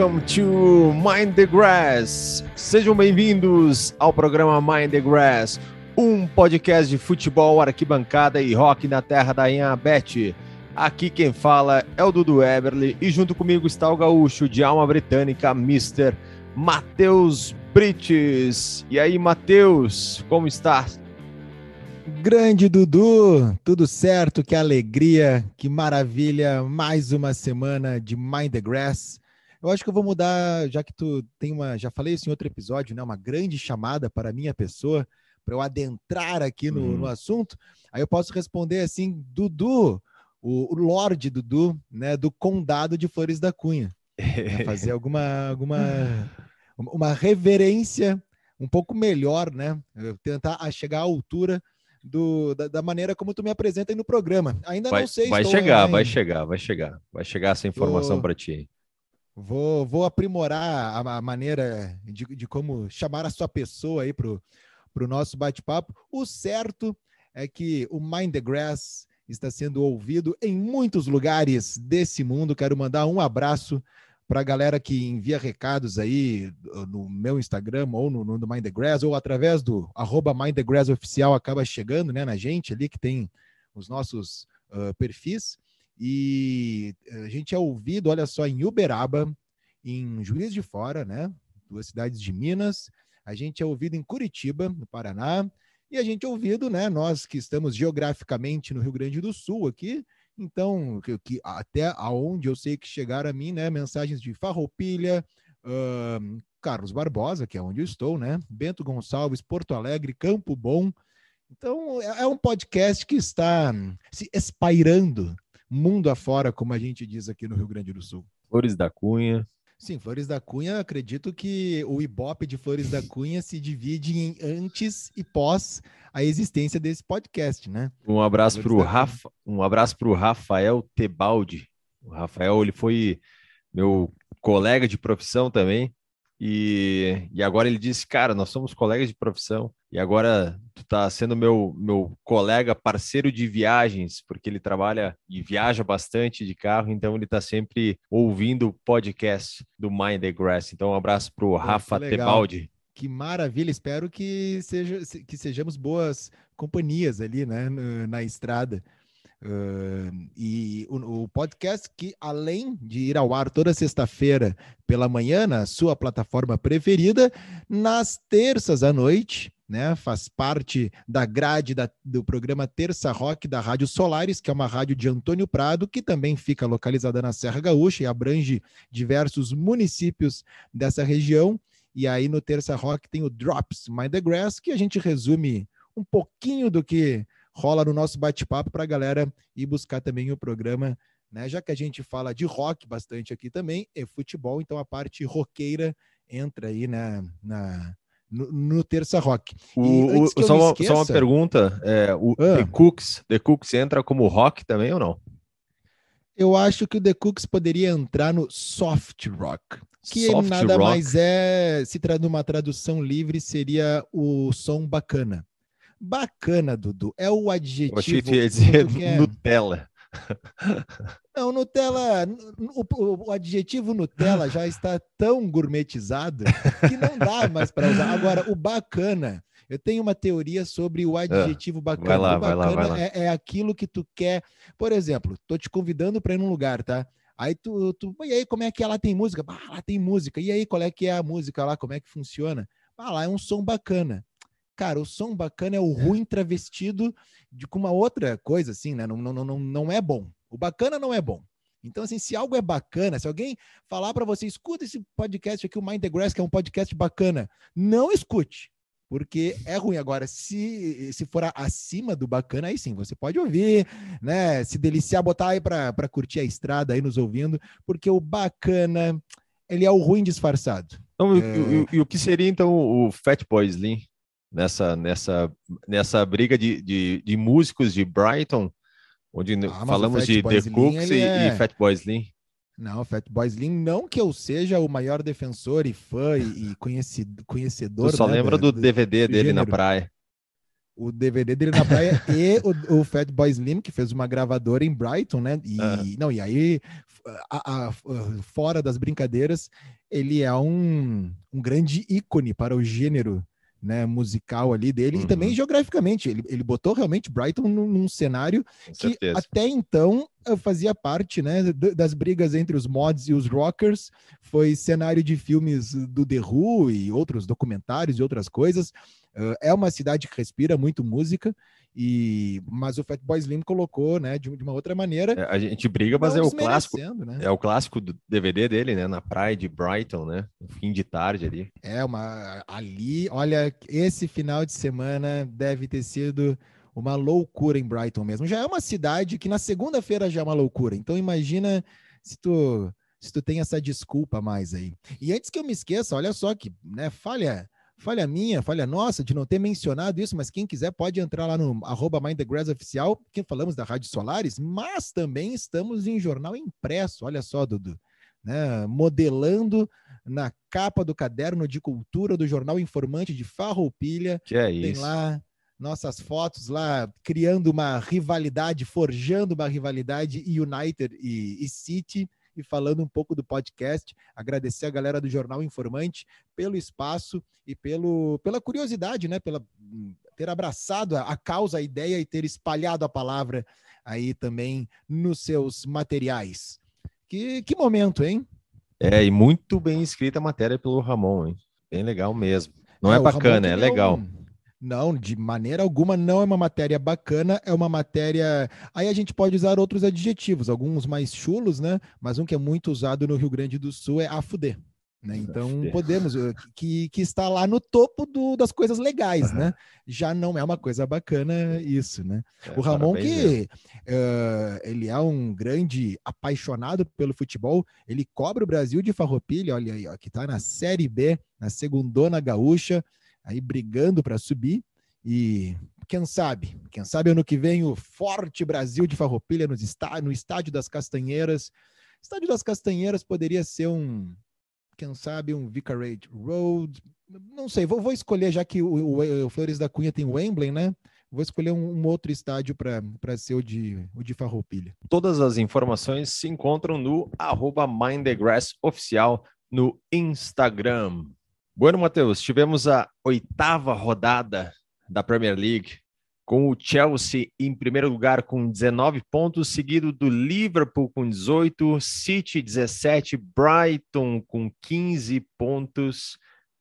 Welcome to Mind the Grass. Sejam bem-vindos ao programa Mind the Grass, um podcast de futebol, arquibancada e rock na terra da Inhabete. Aqui quem fala é o Dudu Eberly e junto comigo está o gaúcho de alma britânica, Mr. Matheus Brites. E aí, Matheus, como está? Grande Dudu, tudo certo? Que alegria, que maravilha! Mais uma semana de Mind the Grass. Eu acho que eu vou mudar, já que tu tem uma, já falei isso em outro episódio, né? Uma grande chamada para a minha pessoa, para eu adentrar aqui no, no, assunto. Aí eu posso responder assim, Dudu, o, o Lorde Dudu, né? Do Condado de Flores da Cunha. Né, fazer alguma, alguma uma reverência um pouco melhor, né? Eu tentar chegar à altura do, da, da, maneira como tu me apresenta aí no programa. Ainda vai, não sei. Vai chegar, vai chegar, vai chegar, vai chegar essa informação para ti. Vou, vou aprimorar a, a maneira de, de, como chamar a sua pessoa aí para o nosso bate-papo. O certo é que o Mind the Grass está sendo ouvido em muitos lugares desse mundo. Quero mandar um abraço para a galera que envia recados aí no meu Instagram ou no, no Mind the Grass, ou através do arroba Mind the Grass oficial, acaba chegando né, na gente ali que tem os nossos uh, perfis. E eh, a gente é ouvido, olha só, em Uberaba, em Juiz de Fora, né? Duas cidades de Minas. A gente é ouvido em Curitiba, no Paraná. E a gente é ouvido, né? Nós que estamos geograficamente no Rio Grande do Sul aqui. Então, que, que até aonde eu sei que chegaram a mim, né? Mensagens de Farroupilha, uh, Carlos Barbosa, que é onde eu estou, né? Bento Gonçalves, Porto Alegre, Campo Bom. Então, é, é um podcast que está se espairando mundo afora, como a gente diz aqui no Rio Grande do Sul. Flores da Cunha. Sim, Flores da Cunha, acredito que o Ibope de Flores da Cunha se divide em antes e pós a existência desse podcast, né? Um abraço para o Rafa, um abraço para o Rafael Tebaldi. O Rafael, ele foi meu colega de profissão também, e, e agora ele disse, cara, nós somos colegas de profissão e agora tu tá sendo meu, meu colega, parceiro de viagens, porque ele trabalha e viaja bastante de carro, então ele tá sempre ouvindo o podcast do Mind the Grass. Então um abraço pro Rafa Tebaldi. Que maravilha, espero que, seja, que sejamos boas companhias ali, né, na estrada. Uh, e o, o, podcast que, além de ir ao ar toda sexta-feira pela manhã, na sua plataforma preferida, nas terças à noite, né, faz parte da grade da, do programa Terça Rock da Rádio Solares, que é uma rádio de Antônio Prado, que também fica localizada na Serra Gaúcha e abrange diversos municípios dessa região. E aí no Terça Rock tem o Drops Mind the Grass, que a gente resume um pouquinho do que rola no nosso bate-papo para a galera ir buscar também o programa, né? Já que a gente fala de rock bastante aqui também, e futebol, então a parte roqueira entra aí na, na no, no Terça Rock. O, o, só, uma, esqueça... só, uma, pergunta: é, o ah. The Cooks, The Cooks entra como rock também ou não? Eu acho que o The Cooks poderia entrar no soft rock, que soft nada rock. mais é, se traz numa tradução livre, seria o som bacana. Bacana, Dudu. É o adjetivo. Eu achei que ia dizer Nutella. Não, Nutella, o, o, adjetivo Nutella já está tão gourmetizado que não dá mais para usar. Agora, o bacana, eu tenho uma teoria sobre o adjetivo bacana. Vai lá, o bacana vai lá, vai lá. É, é aquilo que tu quer. Por exemplo, tô te convidando para ir num lugar, tá? Aí tu, tu, e aí como é que ela tem música? Ah, lá tem música. E aí qual é que é a música lá? Como é que funciona? Ah, lá é um som bacana cara, o som bacana é o ruim travestido de com uma outra coisa, assim, né? Não, não, não, não é bom. O bacana não é bom. Então, assim, se algo é bacana, se alguém falar para você, escuta esse podcast aqui, o Mind the Grass, que é um podcast bacana, não escute, porque é ruim. Agora, se, se for acima do bacana, aí sim, você pode ouvir, né? Se deliciar, botar aí para curtir a estrada aí nos ouvindo, porque o bacana, ele é o ruim disfarçado. Então, é... e, e, e, o que seria, então, o Fat Boy Slim? Nessa, nessa, nessa briga de, de, de músicos de Brighton, onde ah, falamos de The Slim, Cooks e, é... e Fatboy Slim. Não, Fatboy Slim, não que eu seja o maior defensor e fã e, conhecido, conhecedor. Eu só né, lembro do, do DVD do dele gênero. na praia. O DVD dele na praia e o, o Fatboy Slim, que fez uma gravadora em Brighton, né? E, ah. não, e aí a, a, fora das brincadeiras, ele é um, um grande ícone para o gênero né, musical ali dele uhum. e também uhum. geograficamente. Ele, ele botou realmente Brighton num, num cenário Com que certeza. até então eh, fazia parte né, das brigas entre os mods e os rockers. Foi cenário de filmes do The Who e outros documentários e outras coisas. Uh, é uma cidade que respira muito música e, mas o Fatboy Slim colocou, né, de, de uma outra maneira. É, a gente briga, mas é o clássico. Né? É o clássico do DVD dele, né, na praia de Brighton, né, no fim de tarde ali. É uma ali, olha, esse final de semana deve ter sido uma loucura em Brighton mesmo. Já é uma cidade que na segunda-feira já é uma loucura. Então imagina se tu se tu tem essa desculpa mais aí. E antes que eu me esqueça, olha só que, né, falha falha minha, falha nossa de não ter mencionado isso, mas quem quiser pode entrar lá no arroba Oficial, que falamos da Rádio Solares, mas também estamos em jornal impresso, olha só, Dudu, né? modelando na capa do caderno de cultura do Jornal Informante de Farroupilha. Que é Tem isso. lá nossas fotos lá, criando uma rivalidade, forjando uma rivalidade United e, e City, e falando um pouco do podcast. Agradecer a galera do Jornal Informante pelo espaço e pelo, pela curiosidade, né? Pela ter abraçado a, a causa, a ideia e ter espalhado a palavra aí também nos seus materiais. Que, que momento, hein? É, e muito bem escrita a matéria pelo Ramon, hein? Bem legal mesmo. Não é, é bacana, é legal. Um não, de maneira alguma não é uma matéria bacana, é uma matéria. Aí a gente pode usar outros adjetivos, alguns mais chulos, né? Mas um que é muito usado no Rio Grande do Sul é afuder. Né? Então podemos, eh, que, que está lá no topo do, das coisas legais, uhum. né? Já não é uma coisa bacana isso, né? É, o Ramon, que uh, ele é um grande apaixonado pelo futebol, ele cobre o Brasil de farroupilha, olha aí, ó, que está na Série B, na segundona gaúcha, aí brigando para subir. E quem sabe, quem sabe ano que vem o forte Brasil de Farroupilha no estádio, das Castanheiras. Estádio das Castanheiras poderia ser um, quem sabe, um Vicarage Road. Não sei, vou, vou escolher, já que o, o, o, Flores da Cunha tem o Wembley, né? Vou escolher um, um outro estádio para ser o de, o de Farroupilha. Todas as informações se encontram no arroba Oficial no Instagram. Bueno, Matheus, tivemos a oitava rodada da Premier League, com o Chelsea em primeiro lugar com 19 pontos, seguido do Liverpool com 18, City 17, Brighton com 15 pontos,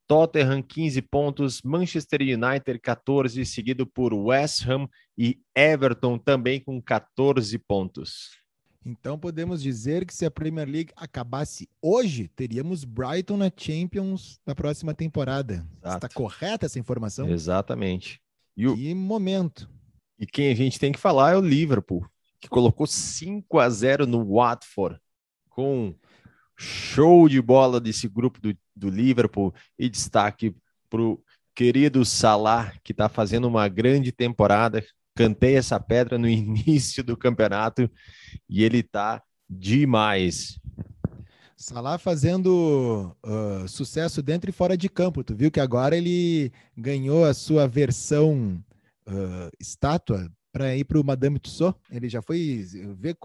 Tottenham 15 pontos, Manchester United 14, seguido por West Ham e Everton também com 14 pontos. Então podemos dizer que se a Premier League acabasse hoje, teríamos Brighton na Champions na próxima temporada. Exato. Está correta essa informação? Exatamente. E o... Momento. E quem a gente tem que falar é o Liverpool, que colocou 5 a 0 no Watford, com show de bola desse grupo do, do Liverpool e destaque para o querido Salah, que está fazendo uma grande temporada, cantei essa pedra no início do campeonato e ele tá demais. Salah fazendo uh, sucesso dentro e fora de campo. Tu viu que agora ele ganhou a sua versão uh, estátua para ir para o Madame Tussauds. Ele já foi ver.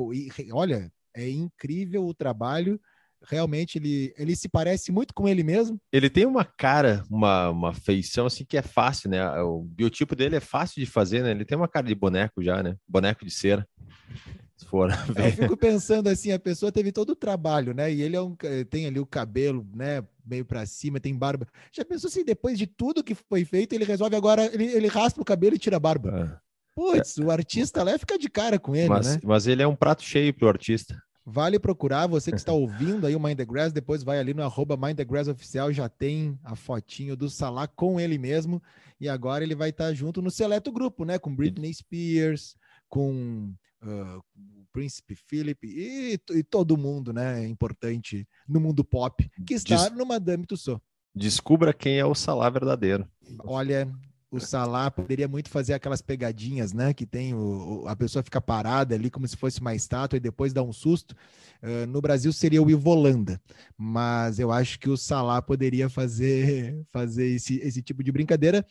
Olha, é incrível o trabalho realmente ele, ele se parece muito com ele mesmo. Ele tem uma cara, uma, uma feição assim que é fácil, né? O biotipo dele é fácil de fazer, né? Ele tem uma cara de boneco já, né? Boneco de cera. Se for ver. Eu fico pensando assim, a pessoa teve todo o trabalho, né? E ele é um, tem ali o cabelo, né? Meio para cima, tem barba. Já pensou assim, depois de tudo que foi feito, ele resolve agora, ele, ele raspa o cabelo e tira a barba. Ah. Putz, é. o artista lá fica de cara com ele, mas, né? Mas ele é um prato cheio pro artista. Vale procurar, você que está ouvindo aí o Mind the Grass, depois vai ali no arroba Mind the Grass Oficial, já tem a fotinho do Salah com ele mesmo, e agora ele vai estar junto no seleto grupo, né? Com Britney Spears, com uh, o Príncipe Philip e, e, todo mundo, né? Importante no mundo pop, que está Des... no Madame Tussauds. Descubra quem é o Salah verdadeiro. Olha, o Salah poderia muito fazer aquelas pegadinhas, né? Que tem o, a pessoa fica parada ali como se fosse uma estátua e depois dá um susto. Uh, no Brasil seria o Ivolanda, mas eu acho que o Salah poderia fazer, fazer esse, esse tipo de brincadeira,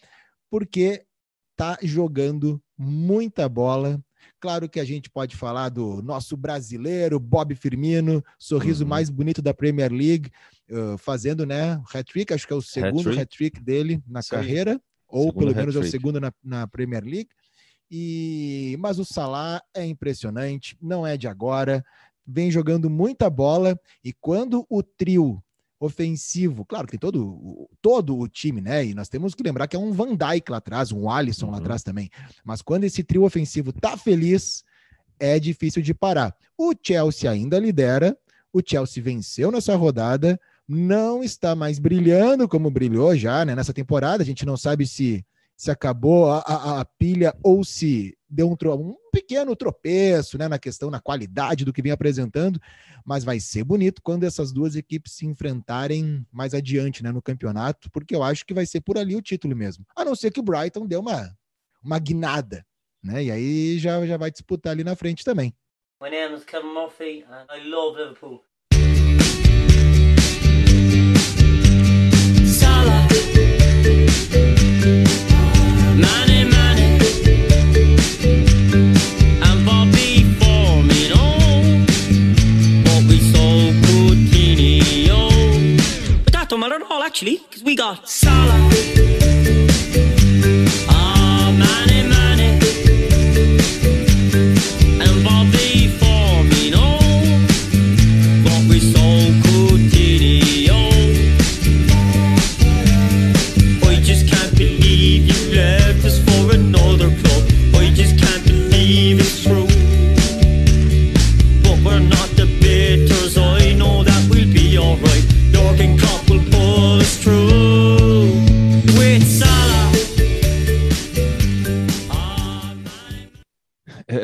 porque tá jogando muita bola. Claro que a gente pode falar do nosso brasileiro, Bob Firmino, sorriso uhum. mais bonito da Premier League, uh, fazendo né, hat-trick, acho que é o segundo hat-trick hat dele na Sim. carreira, ou segundo pelo menos é o segundo na, na Premier League. E, mas o Salah é impressionante, não é de agora, vem jogando muita bola e quando o trio ofensivo, claro, tem todo, todo o time, né? E nós temos que lembrar que é um Van Dijk lá atrás, um Alisson uhum. lá atrás também. Mas quando esse trio ofensivo tá feliz, é difícil de parar. O Chelsea ainda lidera, o Chelsea venceu nessa rodada, não está mais brilhando como brilhou já né, nessa temporada. A gente não sabe se se acabou a, a, a pilha ou se deu um, um, pequeno tropeço né, na questão, na qualidade do que vem apresentando, mas vai ser bonito quando essas duas equipes se enfrentarem mais adiante né, no campeonato, porque eu acho que vai ser por ali o título mesmo. A não ser que o Brighton dê uma, uma guinada, né? E aí já, já vai disputar ali na frente também. My name is Kevin Murphy and I love Liverpool. Actually, because we got Salah.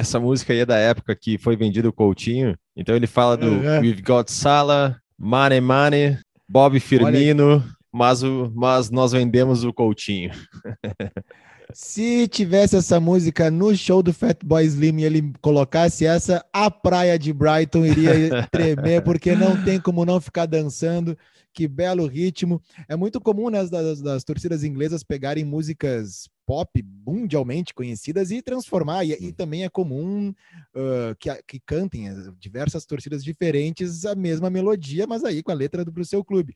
Essa música aí é da época que foi vendido o Coutinho. Então ele fala do uhum. We've Got Salah, Money Money, Bob Firmino, mas, o, mas nós vendemos o Coutinho. Se tivesse essa música no show do Fatboy Slim e ele colocasse essa, a praia de Brighton iria tremer, porque não tem como não ficar dançando. Que belo ritmo. É muito comum né, das, das torcidas inglesas pegarem músicas pop mundialmente conhecidas e transformar. E, e também é comum uh, que, que cantem diversas torcidas diferentes a mesma melodia, mas aí com a letra do seu clube.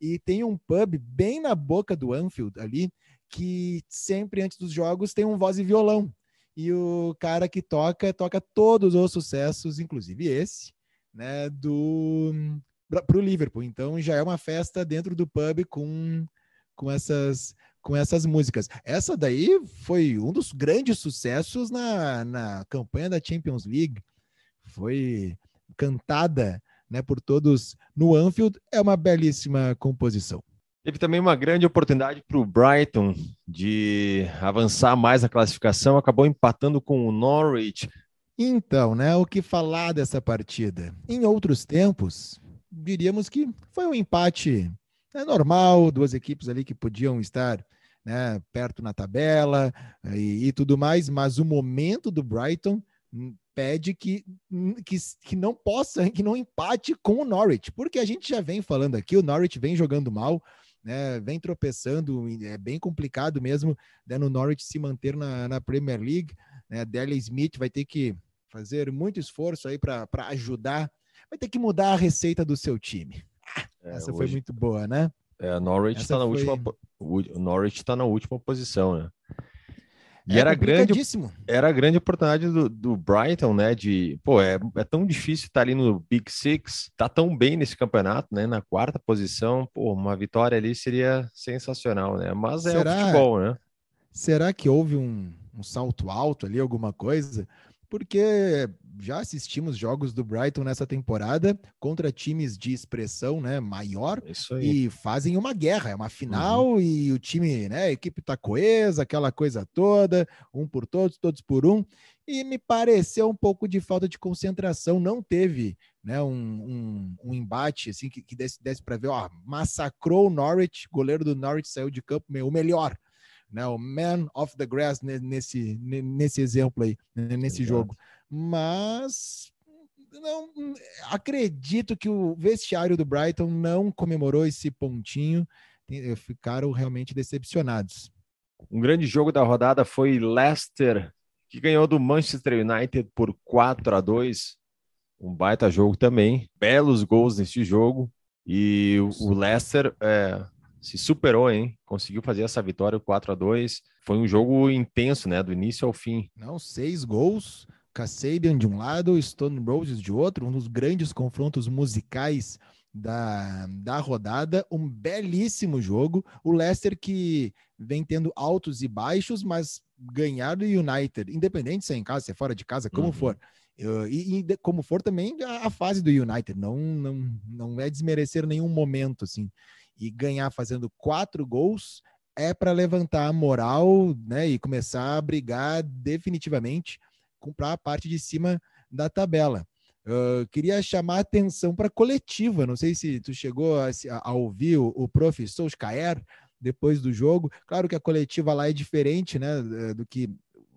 E tem um pub bem na boca do Anfield ali, que sempre antes dos jogos tem um voz e violão. E o cara que toca, toca todos os sucessos, inclusive esse, né, do para o Liverpool. Então já é uma festa dentro do pub com, com essas com essas músicas. Essa daí foi um dos grandes sucessos na, na campanha da Champions League. Foi cantada né, por todos no Anfield. É uma belíssima composição. Teve também uma grande oportunidade para o Brighton de avançar mais na classificação, acabou empatando com o Norwich. Então, né, o que falar dessa partida? Em outros tempos, diríamos que foi um empate né, normal, duas equipes ali que podiam estar né, perto na tabela e, e, tudo mais, mas o momento do Brighton hum, pede que, hum, que, que não possa, que não empate com o Norwich, porque a gente já vem falando aqui, o Norwich vem jogando mal, né, vem tropeçando, é bem complicado mesmo né, no Norwich se manter na, na Premier League. Né, Dele Smith vai ter que fazer muito esforço aí para ajudar vai ter que mudar a receita do seu time. É, Essa foi muito boa, né? É, Norwich está na foi... última. O Norwich está na última posição, né? E é era grande, era a grande oportunidade do, do, Brighton, né? De, pô, é, é tão difícil estar ali no Big Six, tá tão bem nesse campeonato, né? Na quarta posição, pô, uma vitória ali seria sensacional, né? Mas é será, o futebol, né? Será que houve um, um salto alto ali, alguma coisa? Porque já assistimos jogos do Brighton nessa temporada contra times de expressão né, maior e fazem uma guerra, é uma final uhum. e o time, né, a equipe tá coesa, aquela coisa toda, um por todos, todos por um. E me pareceu um pouco de falta de concentração, não teve né, um, um, um embate assim que, que desse, desse para ver, ó, massacrou o Norwich, goleiro do Norwich saiu de campo, meu, o melhor, né, o man of the grass nesse, nesse exemplo aí, nesse Exato. jogo mas não acredito que o vestiário do Brighton não comemorou esse pontinho, ficaram realmente decepcionados. Um grande jogo da rodada foi Leicester que ganhou do Manchester United por 4 a 2 um baita jogo também, belos gols nesse jogo, e o Leicester é, se superou, hein? Conseguiu fazer essa vitória 4 a 2 Foi um jogo intenso, né? Do início ao fim. Não, seis gols, Kasabian de um lado, Stone Roses de outro, um dos grandes confrontos musicais da, da rodada, um belíssimo jogo. O Leicester que vem tendo altos e baixos, mas ganhar do United, independente se é em casa, se é fora de casa, como uhum. for. e, e, como for também a, a, fase do United, não, não, não é desmerecer nenhum momento, assim. E ganhar fazendo quatro gols é para levantar a moral, né, e começar a brigar definitivamente comprar a parte de cima da tabela. Uh, queria chamar a atenção para a coletiva. Não sei se tu chegou a, a ouvir o, o prof. Solskjaer depois do jogo. Claro que a coletiva lá é diferente né, do que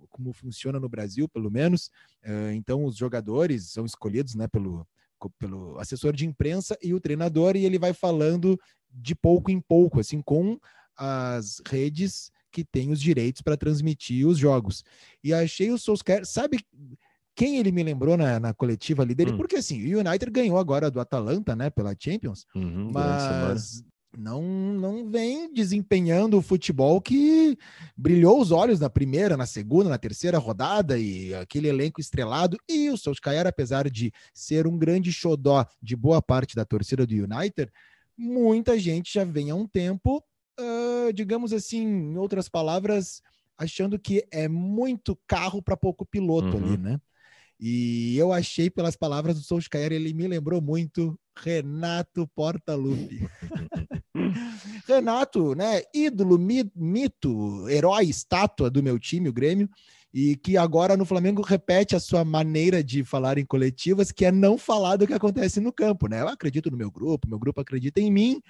como funciona no Brasil, pelo menos. Uh, então, os jogadores são escolhidos né, pelo, pelo assessor de imprensa e o treinador, e ele vai falando de pouco em pouco, assim, com as redes que têm os direitos para transmitir os jogos. E achei o Solskjaer, sabe quem ele me lembrou na, na coletiva ali dele? Hum. Porque assim, o United ganhou agora do Atalanta, né, pela Champions, uhum, mas não, não vem desempenhando o futebol que brilhou os olhos na primeira, na segunda, na terceira rodada e aquele elenco estrelado. E o Solskjaer, apesar de ser um grande xodó de boa parte da torcida do United, muita gente já vem há um tempo uh, digamos assim, em outras palavras, achando que é muito carro para pouco piloto uhum. ali, né? E eu achei pelas palavras do Solskjaer, ele me lembrou muito Renato Portaluppi. Renato, né, ídolo, mito, herói, estátua do meu time, o Grêmio, e que agora no Flamengo repete a sua maneira de falar em coletivas, que é não falar do que acontece no campo, né? Eu acredito no meu grupo, meu grupo acredita em mim,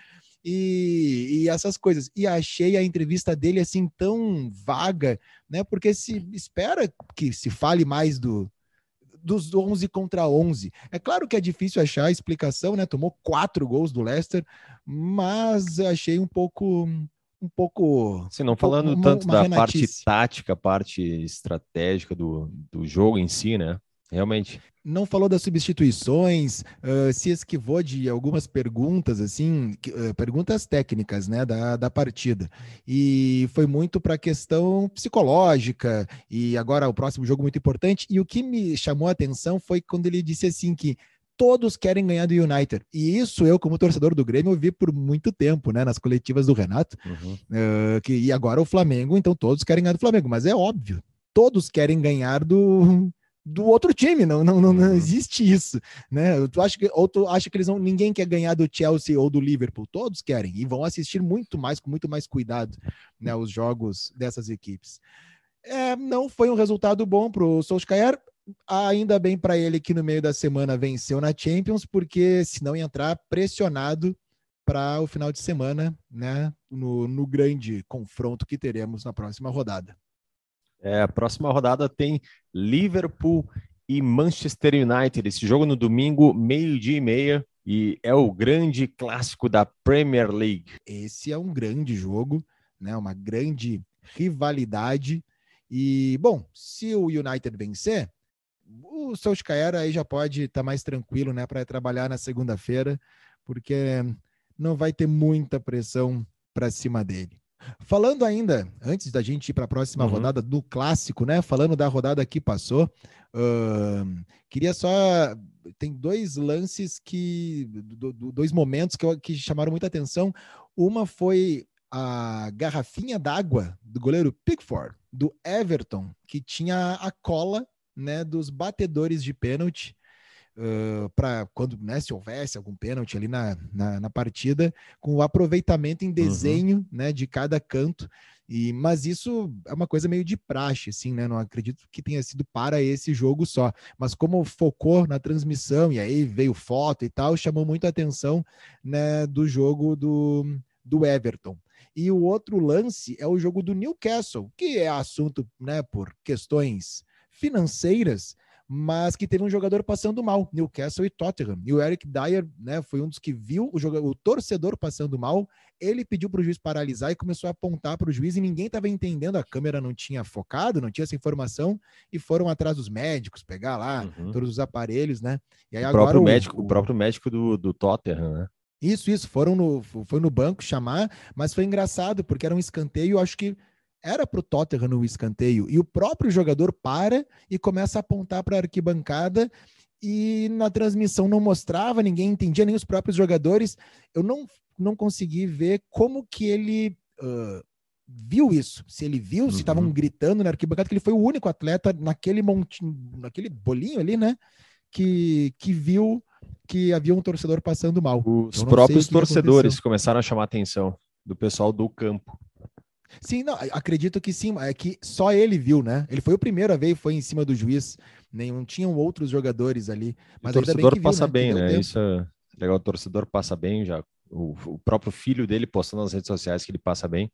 e, e, essas coisas. E achei a entrevista dele assim tão vaga, né? Porque se espera que se fale mais do dos 11 contra 11. É claro que é difícil achar a explicação, né? Tomou quatro gols do Leicester, mas achei um pouco um pouco. Se não falando tanto uma da parte tática, parte estratégica do, do jogo em si, né? Realmente não falou das substituições, uh, se esquivou de algumas perguntas, assim, uh, perguntas técnicas, né, da, da partida. E foi muito para a questão psicológica, e agora o próximo jogo muito importante. E o que me chamou a atenção foi quando ele disse assim que todos querem ganhar do United. E isso eu, como torcedor do Grêmio, vi por muito tempo, né, nas coletivas do Renato. Uhum. Uh, que, e agora o Flamengo, então todos querem ganhar do Flamengo, mas é óbvio. Todos querem ganhar do, do outro time, não, não, não, não uhum. existe isso, né? Tu acha que, ou tu acha que eles não, ninguém quer ganhar do Chelsea ou do Liverpool, todos querem e vão assistir muito mais, com muito mais cuidado, né, os jogos dessas equipes. É, não foi um resultado bom para o Solskjaer, ainda bem para ele que no meio da semana venceu na Champions, porque senão ia entrar pressionado para o final de semana, né, no, no grande confronto que teremos na próxima rodada. É, a próxima rodada tem Liverpool e Manchester United. Esse jogo no domingo, meio-dia e meia, e é o grande clássico da Premier League. Esse é um grande jogo, né? Uma grande rivalidade. E, bom, se o United vencer, o Solskjaer aí já pode estar tá mais tranquilo, né, para trabalhar na segunda-feira, porque não vai ter muita pressão para cima dele. Falando ainda, antes da gente ir para a próxima uhum. rodada do clássico, né? Falando da rodada que passou, uh, queria só. Tem dois lances que. Do, do, dois momentos que, que chamaram muita atenção. Uma foi a garrafinha d'água do goleiro Pickford, do Everton, que tinha a cola né, dos batedores de pênalti uh, para quando né, se houvesse algum pênalti ali na, na, na, partida, com o aproveitamento em uhum. desenho uhum. né, de cada canto. E, mas isso é uma coisa meio de praxe, assim, né? Não acredito que tenha sido para esse jogo só. Mas como focou na transmissão e aí veio foto e tal, chamou muito a atenção né, do jogo do, do Everton. E o outro lance é o jogo do Newcastle, que é assunto né, por questões financeiras, mas que teve um jogador passando mal, Newcastle e Tottenham. E o Eric Dyer, né, foi um dos que viu o, jogador, o torcedor passando mal. Ele pediu para o juiz paralisar e começou a apontar para o juiz e ninguém estava entendendo. A câmera não tinha focado, não tinha essa informação e foram atrás dos médicos pegar lá Uhum. todos os aparelhos, né? E aí O agora próprio o- médico, o próprio médico do, do Tottenham, né? isso, isso, foram no, foi no banco chamar, mas foi engraçado, porque era um escanteio, acho que era para o Tottenham no escanteio, e o próprio jogador para e começa a apontar para a arquibancada, e na transmissão não mostrava, ninguém entendia, nem os próprios jogadores. Eu não, não consegui ver como que ele ah, viu isso, se ele viu, se Uhum. estavam gritando na arquibancada, que ele foi o único atleta naquele montinho, naquele bolinho ali, né, que, que viu que havia um torcedor passando mal. Os próprios torcedores aconteceu. começaram a chamar a atenção do pessoal do campo. Sim, não, acredito que sim, é que só ele viu, né? Ele foi o primeiro a ver e foi em cima do juiz. Nenhum tinham outros jogadores ali. Mas o bem torcedor que viu, passa né? bem, né? tempo. Isso é legal. O torcedor passa bem já. O, o próprio filho dele postando nas redes sociais que ele passa bem.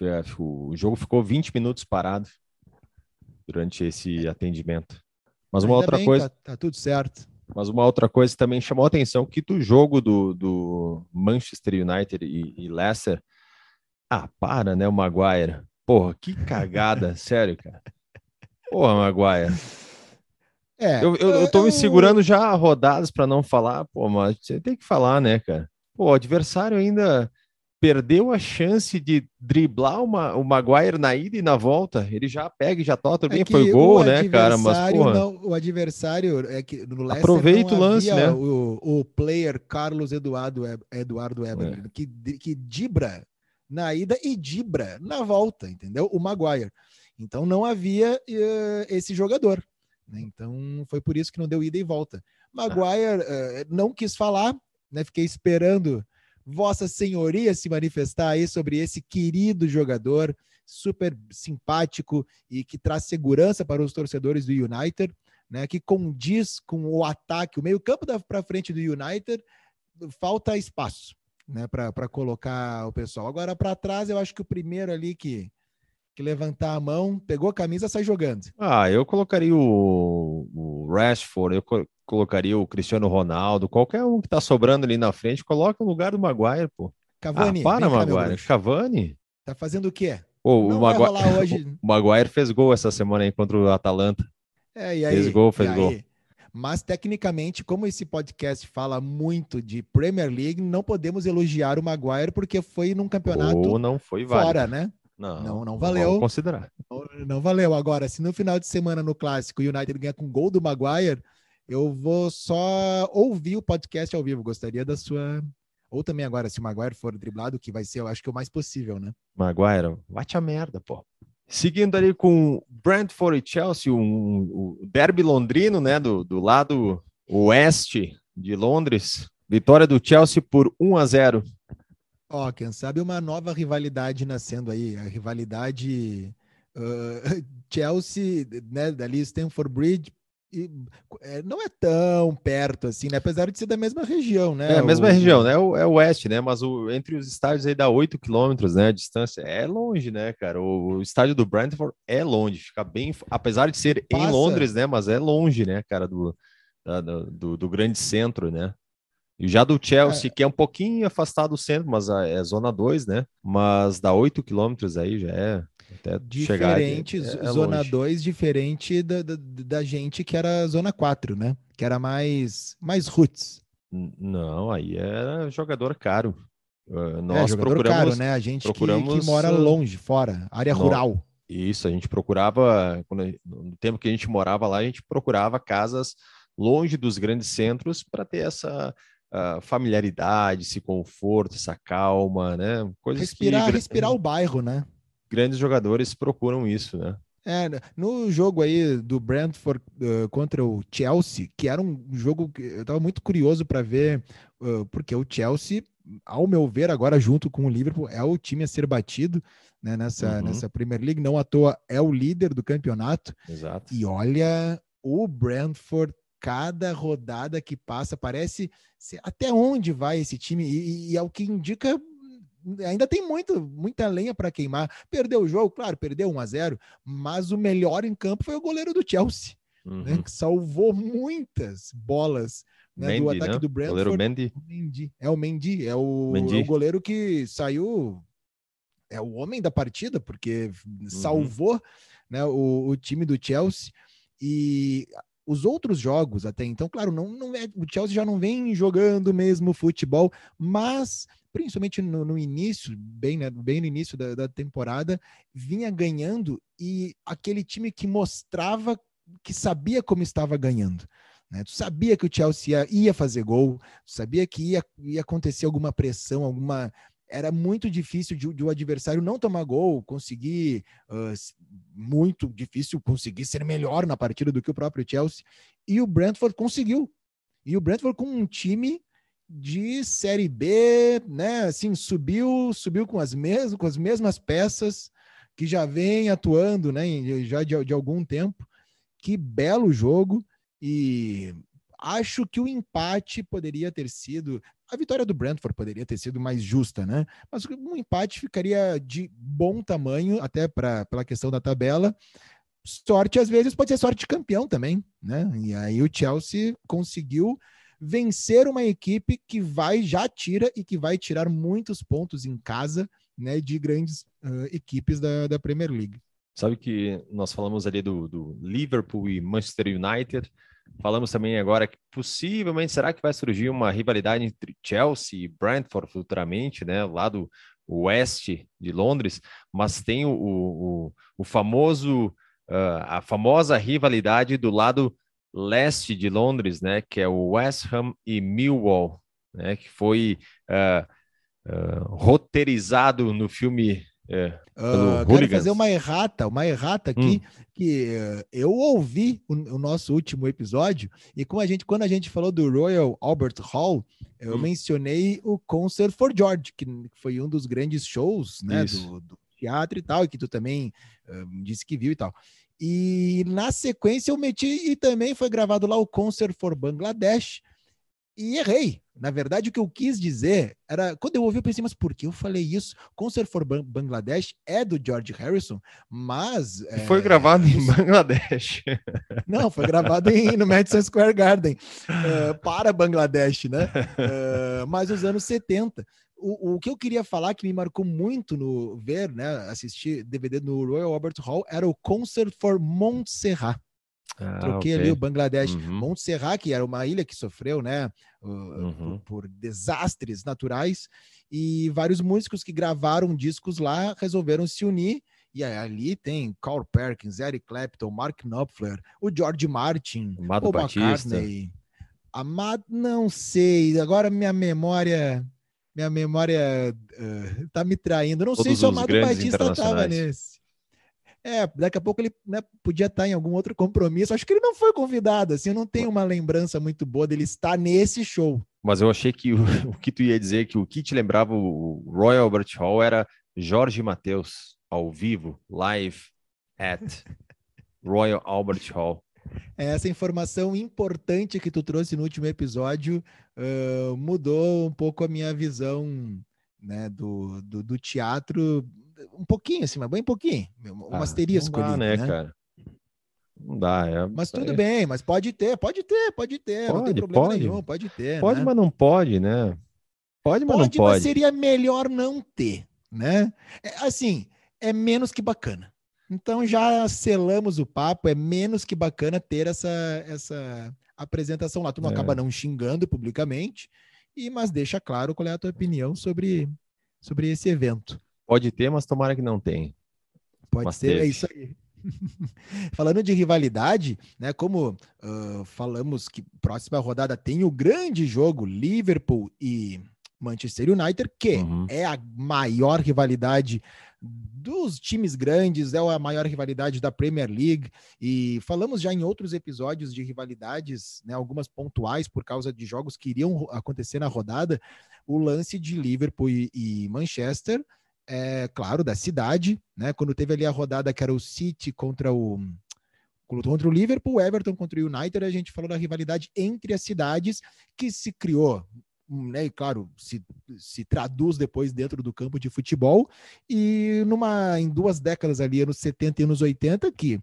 É, O jogo ficou 20 minutos parado durante esse atendimento. Mas uma Ainda outra bem, coisa, Tá, tá tudo certo. mas uma outra coisa também chamou a atenção que do jogo do, do Manchester United e, e Leicester, ah, para, né, o Maguire. Porra, que cagada, sério, cara. Porra, Maguire. É, Eu, eu, eu tô me segurando já rodadas para não falar, pô, mas você tem que falar, né, cara? Pô, o adversário ainda perdeu a chance de driblar uma, o Maguire na ida e na volta. Ele já pega e já tota, É bem, que foi o gol, né, cara? Mas, adversário porra, não- o adversário é que no Leicester Aproveita o lance, né? O, o player Carlos Eduardo, Eduardo Eber, É. que, que dibra na ida e dibra na volta, entendeu? O Maguire. Então não havia eh, esse jogador. né? Então foi por isso que não deu ida e volta. Maguire eh, não quis falar, né? Fiquei esperando Vossa Senhoria se manifestar aí sobre esse querido jogador, super simpático e que traz segurança para os torcedores do United, né? Que condiz com o ataque, o meio-campo para frente do United, falta espaço, né? Para colocar o pessoal. Agora para trás, eu acho que o primeiro ali que que levantar a mão, pegou a camisa, sai jogando. ah, eu colocaria o, o Rashford, eu co- colocaria o Cristiano Ronaldo, qualquer um que tá sobrando ali na frente, coloca no lugar do Maguire, pô. Cavani, ah, para, cá, Maguire. bruxo. Cavani? Tá fazendo o quê? Pô, o Não Maguire, hoje. o Maguire fez gol essa semana aí contra o Atalanta. É, e aí, Fez gol, fez gol. aí? Mas, tecnicamente, como esse podcast fala muito de Premier League, não podemos elogiar o Maguire porque foi num campeonato Ou não foi válido. fora, né? Não, Não, não vamos valeu. considerar. Não, não valeu. Agora, se no final de semana no Clássico o United ganhar com gol do Maguire, eu vou só ouvir o podcast ao vivo. Gostaria da sua... Ou também agora, se o Maguire for driblado, que vai ser, eu acho que o mais possível, né? Maguire, bate a merda, pô. Seguindo ali com Brentford e Chelsea, um, o derby londrino, né, do, do lado oeste de Londres. Vitória do Chelsea por 1 a 0. Ó, quem sabe uma nova rivalidade nascendo aí, a rivalidade ah, Chelsea, né, dali Stamford Bridge, e, é, não é tão perto assim, né, apesar de ser da mesma região, né? É, a mesma o- região, né? O, é o oeste, né? Mas o, entre os estádios aí dá 8 quilômetros, né? A distância é longe, né, cara? O, estádio do Brentford é longe, fica bem. Apesar de ser em Passa. Londres, né? Mas é longe, né, cara, do, da- do, do grande centro, né? E já do Chelsea, que é um pouquinho afastado do centro, mas a- é zona 2, né? Mas dá 8 quilômetros aí, já é. Até chegar. Diferente, é- é zona longe. 2, diferente da, da, da gente que era zona 4, né? Que era mais, mais roots. Não, aí era jogador caro. Uh, é, Nós jogador procuramos. caro, né? A gente que, que procuramos, mora longe, fora, área no- rural. Isso, a gente procurava, quando no tempo que a gente morava lá, a gente procurava casas longe dos grandes centros para ter essa ah, familiaridade, esse conforto, essa calma, né? Coisas Respirar, que respirar o bairro, né? grandes jogadores procuram isso, né? É, no jogo aí do Brentford uh, contra o Chelsea, que era um jogo que eu estava muito curioso para ver, uh, porque o Chelsea, ao meu ver, agora junto com o Liverpool, é o time a ser batido né, nessa, Uhum. nessa Premier League, não à toa é o líder do campeonato. Exato. E olha, o Brentford, cada rodada que passa, parece até onde vai esse time, e, e é o que indica. Ainda tem muito, muita lenha para queimar. Perdeu o jogo, claro, perdeu 1 a 0 mas o melhor em campo foi o goleiro do Chelsea. Uhum. né, que salvou muitas bolas né, do Mendy, ataque né? do Goleiro Brentford. Mendy. O Mendy. É o Mendy, é o, Mendy. é o goleiro que saiu, é o homem da partida, porque Uhum. salvou né, o, o time do Chelsea. E os outros jogos até então, claro, não, não é, o Chelsea já não vem jogando mesmo futebol, mas principalmente no, no início, bem, né, bem no início da, da temporada, vinha ganhando e aquele time que mostrava que sabia como estava ganhando. Né? Tu sabia que o Chelsea ia, ia fazer gol, tu sabia que ia, ia acontecer alguma pressão, alguma. Era muito difícil de, de o adversário não tomar gol, conseguir. s- muito difícil conseguir ser melhor na partida do que o próprio Chelsea. E o Brentford conseguiu. E o Brentford com um time de série B, né? Assim, subiu, subiu com as mesmas, com as mesmas peças que já vem atuando, né? Já de, de algum tempo. Que belo jogo e acho que o empate poderia ter sido a vitória do Brentford poderia ter sido mais justa, né? Mas um empate ficaria de bom tamanho até para pela questão da tabela. Sorte às vezes pode ser sorte de campeão também, né? E aí o Chelsea conseguiu vencer uma equipe que vai já tira e que vai tirar muitos pontos em casa, né, de grandes ah, equipes da, da Premier League. Sabe que nós falamos ali do, do Liverpool e Manchester United. Falamos também agora que possivelmente será que vai surgir uma rivalidade entre Chelsea e Brentford futuramente, né? Lá do oeste de Londres, mas tem o, o, o famoso, ah, a famosa rivalidade do lado leste de Londres, né? Que é o West Ham e Millwall, né? Que foi ah, ah, roteirizado no filme Pelo Ah, quero fazer uma errata, uma errata aqui, que eh, eu ouvi o, o nosso último episódio, e com a gente, quando a gente falou do Royal Albert Hall, eu Hum. mencionei o Concert for George, que foi um dos grandes shows né, do, do teatro e tal, e que tu também ah, disse que viu e tal. E na sequência eu meti, e também foi gravado lá o Concert for Bangladesh, e errei. Na verdade, o que eu quis dizer era. Quando eu ouvi, eu pensei, mas por que eu falei isso? Concert for Ban- Bangladesh é do George Harrison, mas. é, foi gravado em Bangladesh. Não, foi gravado em, no Madison Square Garden eh, para Bangladesh, né? Eh, mas os anos 70. O, o que eu queria falar que me marcou muito no ver, né, assistir DVD no Royal Albert Hall era o Concert for Montserrat. Ah, Troquei ok. ali o Bangladesh. Uhum. Montserrat, que era uma ilha que sofreu, né, uh, Uhum. por, por desastres naturais, e vários músicos que gravaram discos lá resolveram se unir. E ali tem Carl Perkins, Eric Clapton, Mark Knopfler, o George Martin, Amado o Batista. McCartney. Amado, não sei. Agora minha memória, minha memória uh, tá me traindo. Não sei Todos se o Amado Batista estava nesse. É, daqui a pouco ele né, podia estar em algum outro compromisso. Acho que ele não foi convidado, assim, eu não tenho uma lembrança muito boa dele estar nesse show. Mas eu achei que o, o que tu ia dizer, que o que te lembrava o Royal Albert Hall era Jorge Mateus, ao vivo, live at Royal Albert Hall. É, Essa informação importante que tu trouxe no último episódio ah, mudou um pouco a minha visão né, do, do, do teatro, um pouquinho assim, mas bem pouquinho, um Ah, asterisco não dá, ali, né, né? cara? Não dá, é. Mas tudo é- bem, mas pode ter, pode ter, pode ter, não tem Pode, problema pode. nenhum, pode ter. Pode, né? mas não pode, né? Pode, mas Pode, não mas pode. seria melhor não ter, né? É, assim, é menos que bacana. Então já selamos o papo, é menos que bacana ter essa, essa apresentação lá. Tu não É. acaba não xingando publicamente, e mas deixa claro qual é a tua opinião sobre, sobre esse evento. Pode ter, mas tomara que não tenha. Pode Mas ser, é teve. isso aí. Falando de rivalidade, né? Como ah, falamos que próxima rodada tem o grande jogo Liverpool e Manchester United, que Uhum. é a maior rivalidade dos times grandes, é a maior rivalidade da Premier League. E falamos já em outros episódios de rivalidades, né, algumas pontuais por causa de jogos que iriam acontecer na rodada. O lance de Liverpool e, e Manchester, é claro, da cidade, né? Quando teve ali a rodada que era o City contra o contra o Liverpool, Everton contra o United, a gente falou da rivalidade entre as cidades que se criou, né? E claro, se, se traduz depois dentro do campo de futebol e numa em duas décadas ali, anos 70 e anos 80, que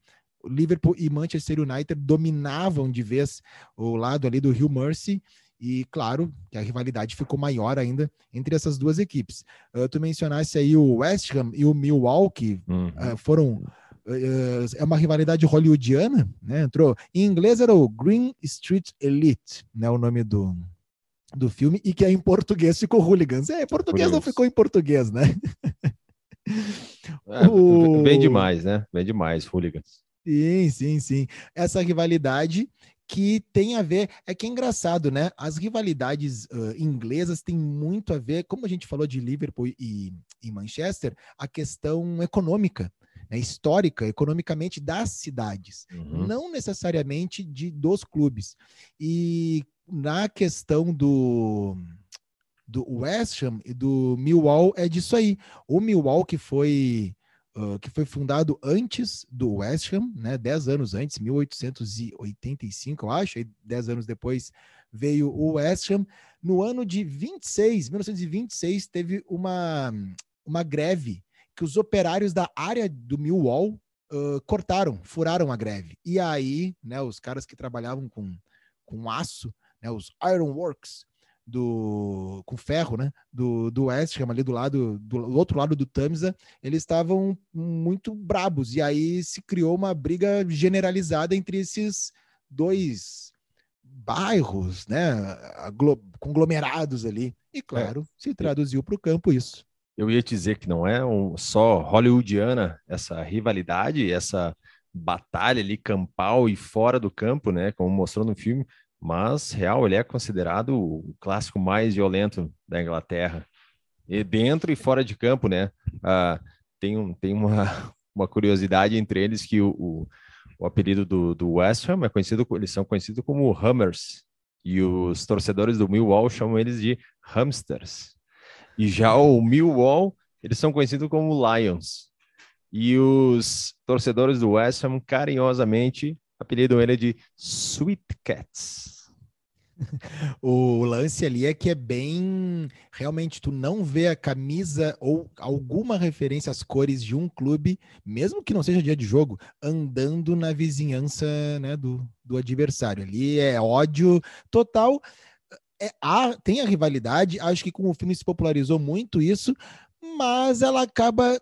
Liverpool e Manchester United dominavam de vez o lado ali do Rio Mercy. E claro que a rivalidade ficou maior ainda entre essas duas equipes. Uh, tu mencionasse aí o West Ham e o Milwaukee, Uhum. uh, foram. uh, é uma rivalidade hollywoodiana, né? Entrou. Em inglês era o Green Street Elite, né? O nome do, do filme, e que em português ficou Hooligans. É, em português não ficou em português, né? É, O- Bem demais, né? Bem demais, hooligans. Sim, sim, sim. Essa rivalidade que tem a ver, é que é engraçado, né? As rivalidades ãh, inglesas têm muito a ver, como a gente falou de Liverpool e, e Manchester, a questão econômica, né? histórica, economicamente das cidades, Uhum. não necessariamente de dos clubes. E na questão do do West Ham e do Millwall é disso aí. O Millwall que foi uh, que foi fundado antes do West Ham, né, 10 anos antes, 1885, eu acho, e 10 anos depois veio o West Ham. No ano de 26, 1926, teve uma, uma greve que os operários da área do Millwall uh, cortaram, furaram a greve. E aí, né, os caras que trabalhavam com, com aço, né, os Iron Works, do com ferro, né, do, do West Ham ali do lado do, do outro lado do Tamisa, eles estavam muito brabos e aí se criou uma briga generalizada entre esses dois bairros, né, conglomerados ali. E claro, se traduziu para o campo isso. Eu ia dizer que não é um, só hollywoodiana essa rivalidade, essa batalha ali campal e fora do campo, né? Como mostrou no filme, mas real ele é considerado o clássico mais violento da Inglaterra, e dentro e fora de campo, né? Ah, tem um, tem uma, uma curiosidade entre eles que o, o, o apelido do, do West Ham é conhecido, eles são conhecidos como Hammers e os torcedores do Millwall chamam eles de hamsters. E já o Millwall, eles são conhecidos como Lions. E os torcedores do West Ham, carinhosamente, apelidam ele de Sweet Cats. O lance ali é que é bem. Realmente, tu não vê a camisa ou alguma referência às cores de um clube, mesmo que não seja dia de jogo, andando na vizinhança né, do, do adversário. Ali é ódio total. É, há, tem a rivalidade, acho que com o filme se popularizou muito isso, mas ela acaba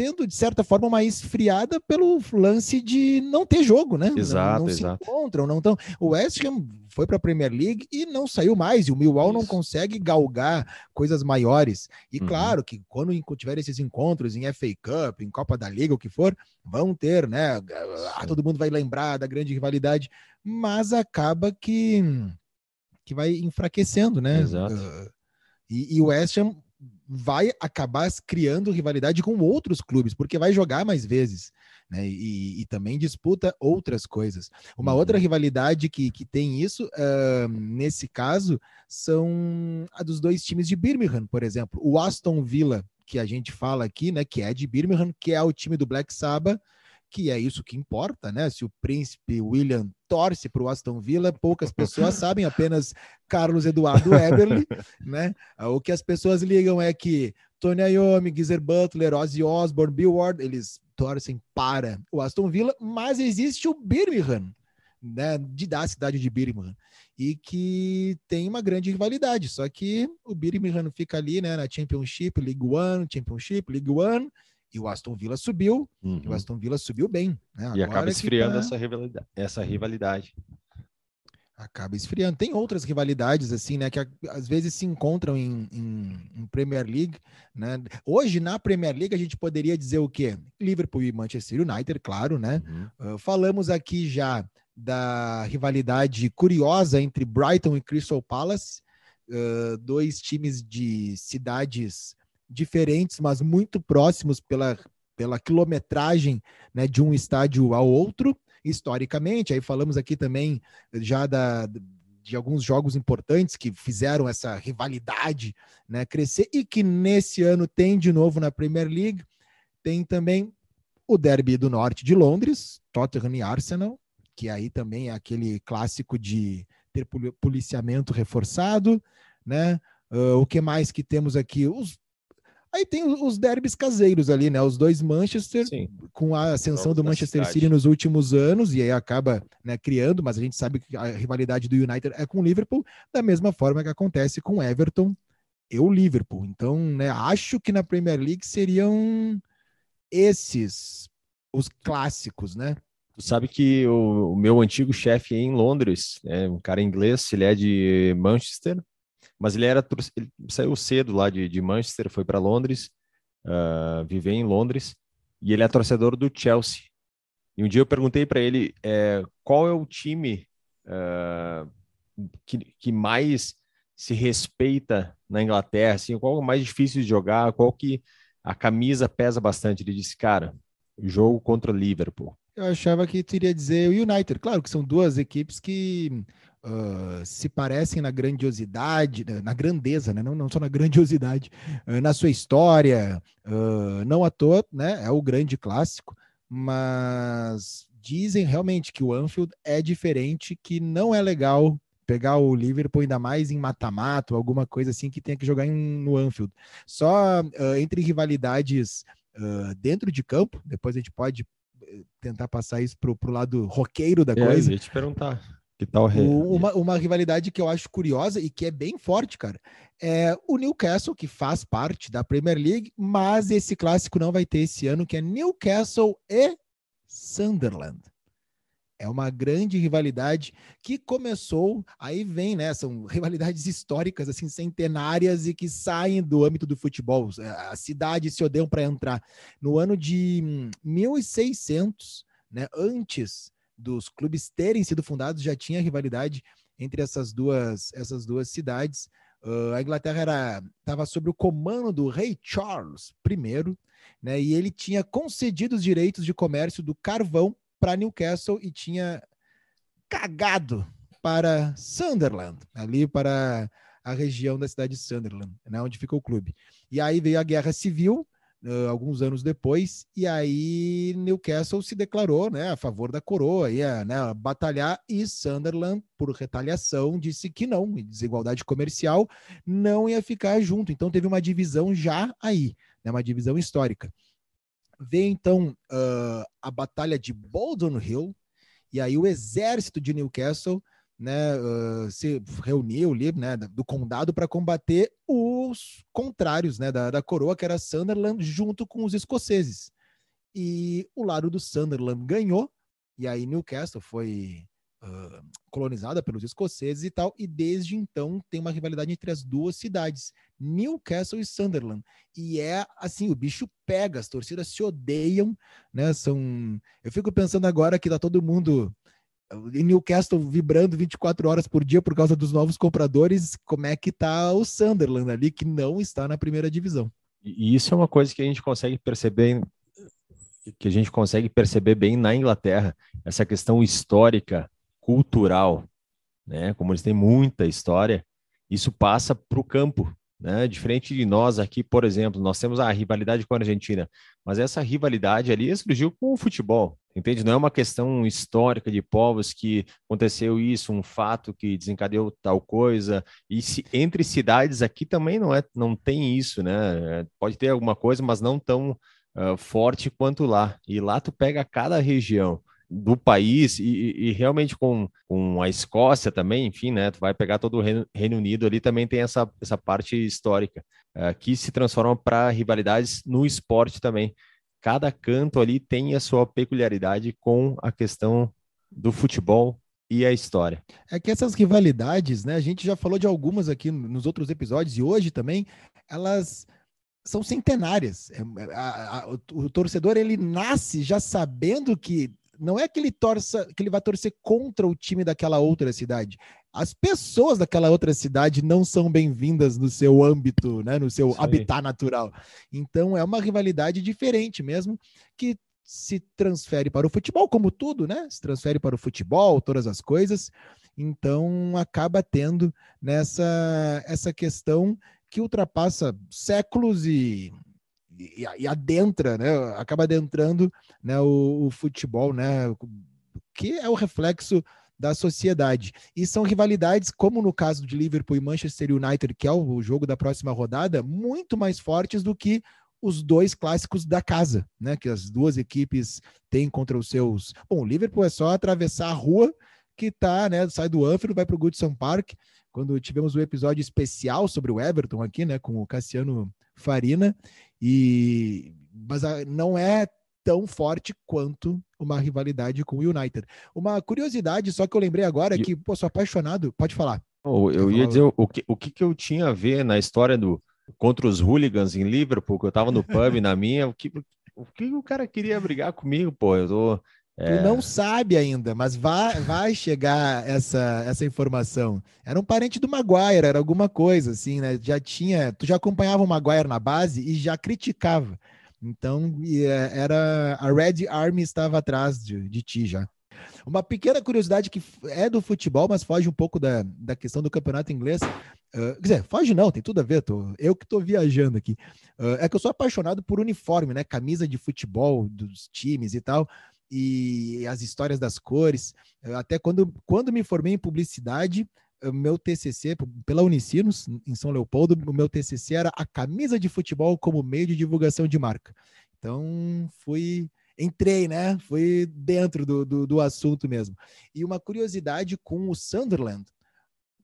tendo, de certa forma, uma esfriada pelo lance de não ter jogo, né? Exato, não, não exato. se encontram, não tão. O West Ham foi para a Premier League e não saiu mais, e o Millwall não Isso. consegue galgar coisas maiores. E Uhum. claro que quando tiver esses encontros em FA Cup, em Copa da Liga, o que for, vão ter, né? Ah, todo mundo vai lembrar da grande rivalidade, mas acaba que que vai enfraquecendo, né? Exato. Uh, e, e o West Ham vai acabar criando rivalidade com outros clubes, porque vai jogar mais vezes, né? E, e também disputa outras coisas. Uma Uhum. outra rivalidade que, que tem isso, ah, nesse caso, são a dos dois times de Birmingham, por exemplo. O Aston Villa, que a gente fala aqui, né? Que é de Birmingham, que é o time do Black Sabbath, que é isso que importa, né? Se o príncipe William torce para o Aston Villa, poucas pessoas sabem, apenas Carlos Eduardo Eberle, né? O que as pessoas ligam é que Tony Iommi, Geezer Butler, Ozzy Osbourne, Bill Ward, eles torcem para o Aston Villa, mas existe o Birmingham, né, de, da cidade de Birmingham, e que tem uma grande rivalidade, só que o Birmingham fica ali, né, na Championship, League One, Championship, League One, e o Aston Villa subiu, Uhum. e o Aston Villa subiu bem, né? E acaba esfriando tá- essa, rivalidade, essa rivalidade. acaba esfriando. Tem outras rivalidades, assim, né, que às vezes se encontram em, em- em Premier League, né? Hoje, na Premier League, a gente poderia dizer o quê? Liverpool e Manchester United, claro, né? Uhum. Uh, falamos aqui já da rivalidade curiosa entre Brighton e Crystal Palace, uh, dois times de cidades diferentes, mas muito próximos pela, pela quilometragem né, de um estádio ao outro, historicamente. Aí falamos aqui também já da, de alguns jogos importantes que fizeram essa rivalidade né, crescer e que nesse ano tem de novo na Premier League. Tem também o Derby do Norte de Londres, Tottenham e Arsenal, que aí também é aquele clássico de ter poli- policiamento reforçado, né? Ah, o que mais que temos aqui? Os, Aí tem os derbys caseiros ali, né? Os dois Manchester, Sim. com a ascensão do Manchester cidade. City nos últimos anos, e aí acaba né, criando, mas a gente sabe que a rivalidade do United é com o Liverpool, da mesma forma que acontece com Everton e o Liverpool. Então, né, acho que na Premier League seriam esses os clássicos, né? Tu sabe que o, o meu antigo chefe em Londres, é um cara inglês, ele é de Manchester, mas ele era ele saiu cedo lá de, de Manchester, foi para Londres, ah, viver em Londres, e ele é torcedor do Chelsea. E um dia eu perguntei para ele é, qual é o time ah, que, que mais se respeita na Inglaterra, assim, qual é o mais difícil de jogar, qual que a camisa pesa bastante. Ele disse, cara, jogo contra o Liverpool. Eu achava que tu iria dizer o United. Claro que são duas equipes que ah, se parecem na grandiosidade, na- na grandeza, né? não, não só na grandiosidade, ah, na sua história. ah, não à toa, né? é o grande clássico, mas dizem realmente que o Anfield é diferente, que não é legal pegar o Liverpool ainda mais em mata-mata, alguma coisa assim que tenha que jogar em- no Anfield. Só ah, entre rivalidades ah, dentro de campo, depois a gente pode eh, tentar passar isso pro, pro lado roqueiro da É, eu coisa. ia te perguntar. Que tal re- uma, uma rivalidade que eu acho curiosa e que é bem forte, cara, é o Newcastle, que faz parte da Premier League, mas esse clássico não vai ter esse ano, que é Newcastle e Sunderland. É uma grande rivalidade que começou, aí vem, né? São rivalidades históricas, assim, centenárias e que saem do âmbito do futebol. As cidades se odeiam para entrar. No ano de hum, 1600, né? Antes dos clubes terem sido fundados, já tinha rivalidade entre essas duas, essas duas cidades. Uh, a Inglaterra estava sob o comando do rei Charles I, né, e ele tinha concedido os direitos de comércio do carvão para Newcastle e tinha cagado para Sunderland, ali para a região da cidade de Sunderland, né, onde fica o clube. E aí veio a Guerra Civil, uh, alguns anos depois, e aí Newcastle se declarou né, a favor da coroa, ia né, batalhar, e Sunderland, por retaliação, disse que não, desigualdade comercial, não ia ficar junto. Então teve uma divisão já aí, né, uma divisão histórica. Veio então uh, a Batalha de Baldon Hill, e aí o exército de Newcastle né, uh, se reuniu ali, né, do condado para combater os contrários, né, da, da coroa, que era Sunderland, junto com os escoceses. E o lado do Sunderland ganhou, e aí Newcastle foi uh, colonizada pelos escoceses e tal, e desde então tem uma rivalidade entre as duas cidades, Newcastle e Sunderland. E é assim, o bicho pega, as torcidas se odeiam, né? São. Eu fico pensando agora que tá todo mundo Newcastle vibrando 24 horas por dia por causa dos novos compradores, como é que tá o Sunderland ali, que não está na primeira divisão. E isso é uma coisa que a gente consegue perceber, que a gente consegue perceber bem na Inglaterra, essa questão histórica, cultural, né? Como eles têm muita história, isso passa para o campo, né? Diferente de nós aqui, por exemplo, nós temos a rivalidade com a Argentina, mas essa rivalidade ali surgiu com o futebol, entende? Não é uma questão histórica de povos que aconteceu isso, um fato que desencadeou tal coisa. E se, entre cidades aqui também não é, não tem isso, né? Pode ter alguma coisa, mas não tão uh, forte quanto lá. E lá tu pega cada região do país e, e, realmente com, com a Escócia também, enfim, né? Tu vai pegar todo o Reino, Reino Unido ali também tem essa, essa parte histórica uh, que se transforma para rivalidades no esporte também. Cada canto ali tem a sua peculiaridade com a questão do futebol e a história. É que essas rivalidades, né? A gente já falou de algumas aqui nos outros episódios e hoje também, elas são centenárias. A, a, o, o torcedor ele nasce já sabendo que não é que ele torça, que ele vai torcer contra o time daquela outra cidade. As pessoas daquela outra cidade não são bem-vindas no seu âmbito, né, no seu habitat natural. Então é uma rivalidade diferente mesmo que se transfere para o futebol, como tudo, né? Se transfere para o futebol, todas as coisas. Então acaba tendo nessa essa questão que ultrapassa séculos e e, e, adentra, né? Acaba adentrando né, o, o, futebol, né? Que é o reflexo da sociedade. E são rivalidades, como no caso de Liverpool e Manchester United, que é o jogo da próxima rodada, muito mais fortes do que os dois clássicos da casa, né? Que as duas equipes têm contra os seus. Bom, o Liverpool é só atravessar a rua que tá, né? Sai do Anfield, vai para o Goodson Park. Quando tivemos um episódio especial sobre o Everton aqui, né? Com o Cassiano Farina. E mas não é tão forte quanto uma rivalidade com o United. Uma curiosidade, só que eu lembrei agora, e... que, pô, sou apaixonado. Pode falar. Oh, eu ia dizer o que, o que, que eu tinha a ver na história do, contra os hooligans em Liverpool, que eu tava no pub na minha, o que, o que o cara queria brigar comigo, pô? Eu tô. É... Tu não sabe ainda, mas vai, vai chegar essa, essa informação. Era um parente do Maguire, era alguma coisa assim, né? Já tinha, tu já acompanhava o Maguire na base e já criticava. Então, é, era a Red Army estava atrás de, de ti já. Uma pequena curiosidade que é do futebol, mas foge um pouco da, da questão do campeonato inglês. Uh, quer dizer, foge não, tem tudo a ver, tô, eu que estou viajando aqui. Uh, é que eu sou apaixonado por uniforme, né? Camisa de futebol dos times e tal, e as histórias das cores. Uh, até quando, quando me formei em publicidade, meu TCC, pela Unicinos, em São Leopoldo, o meu TCC era a camisa de futebol como meio de divulgação de marca. Então, fui entrei, né? Fui dentro do, do, do, assunto mesmo. E uma curiosidade com o Sunderland,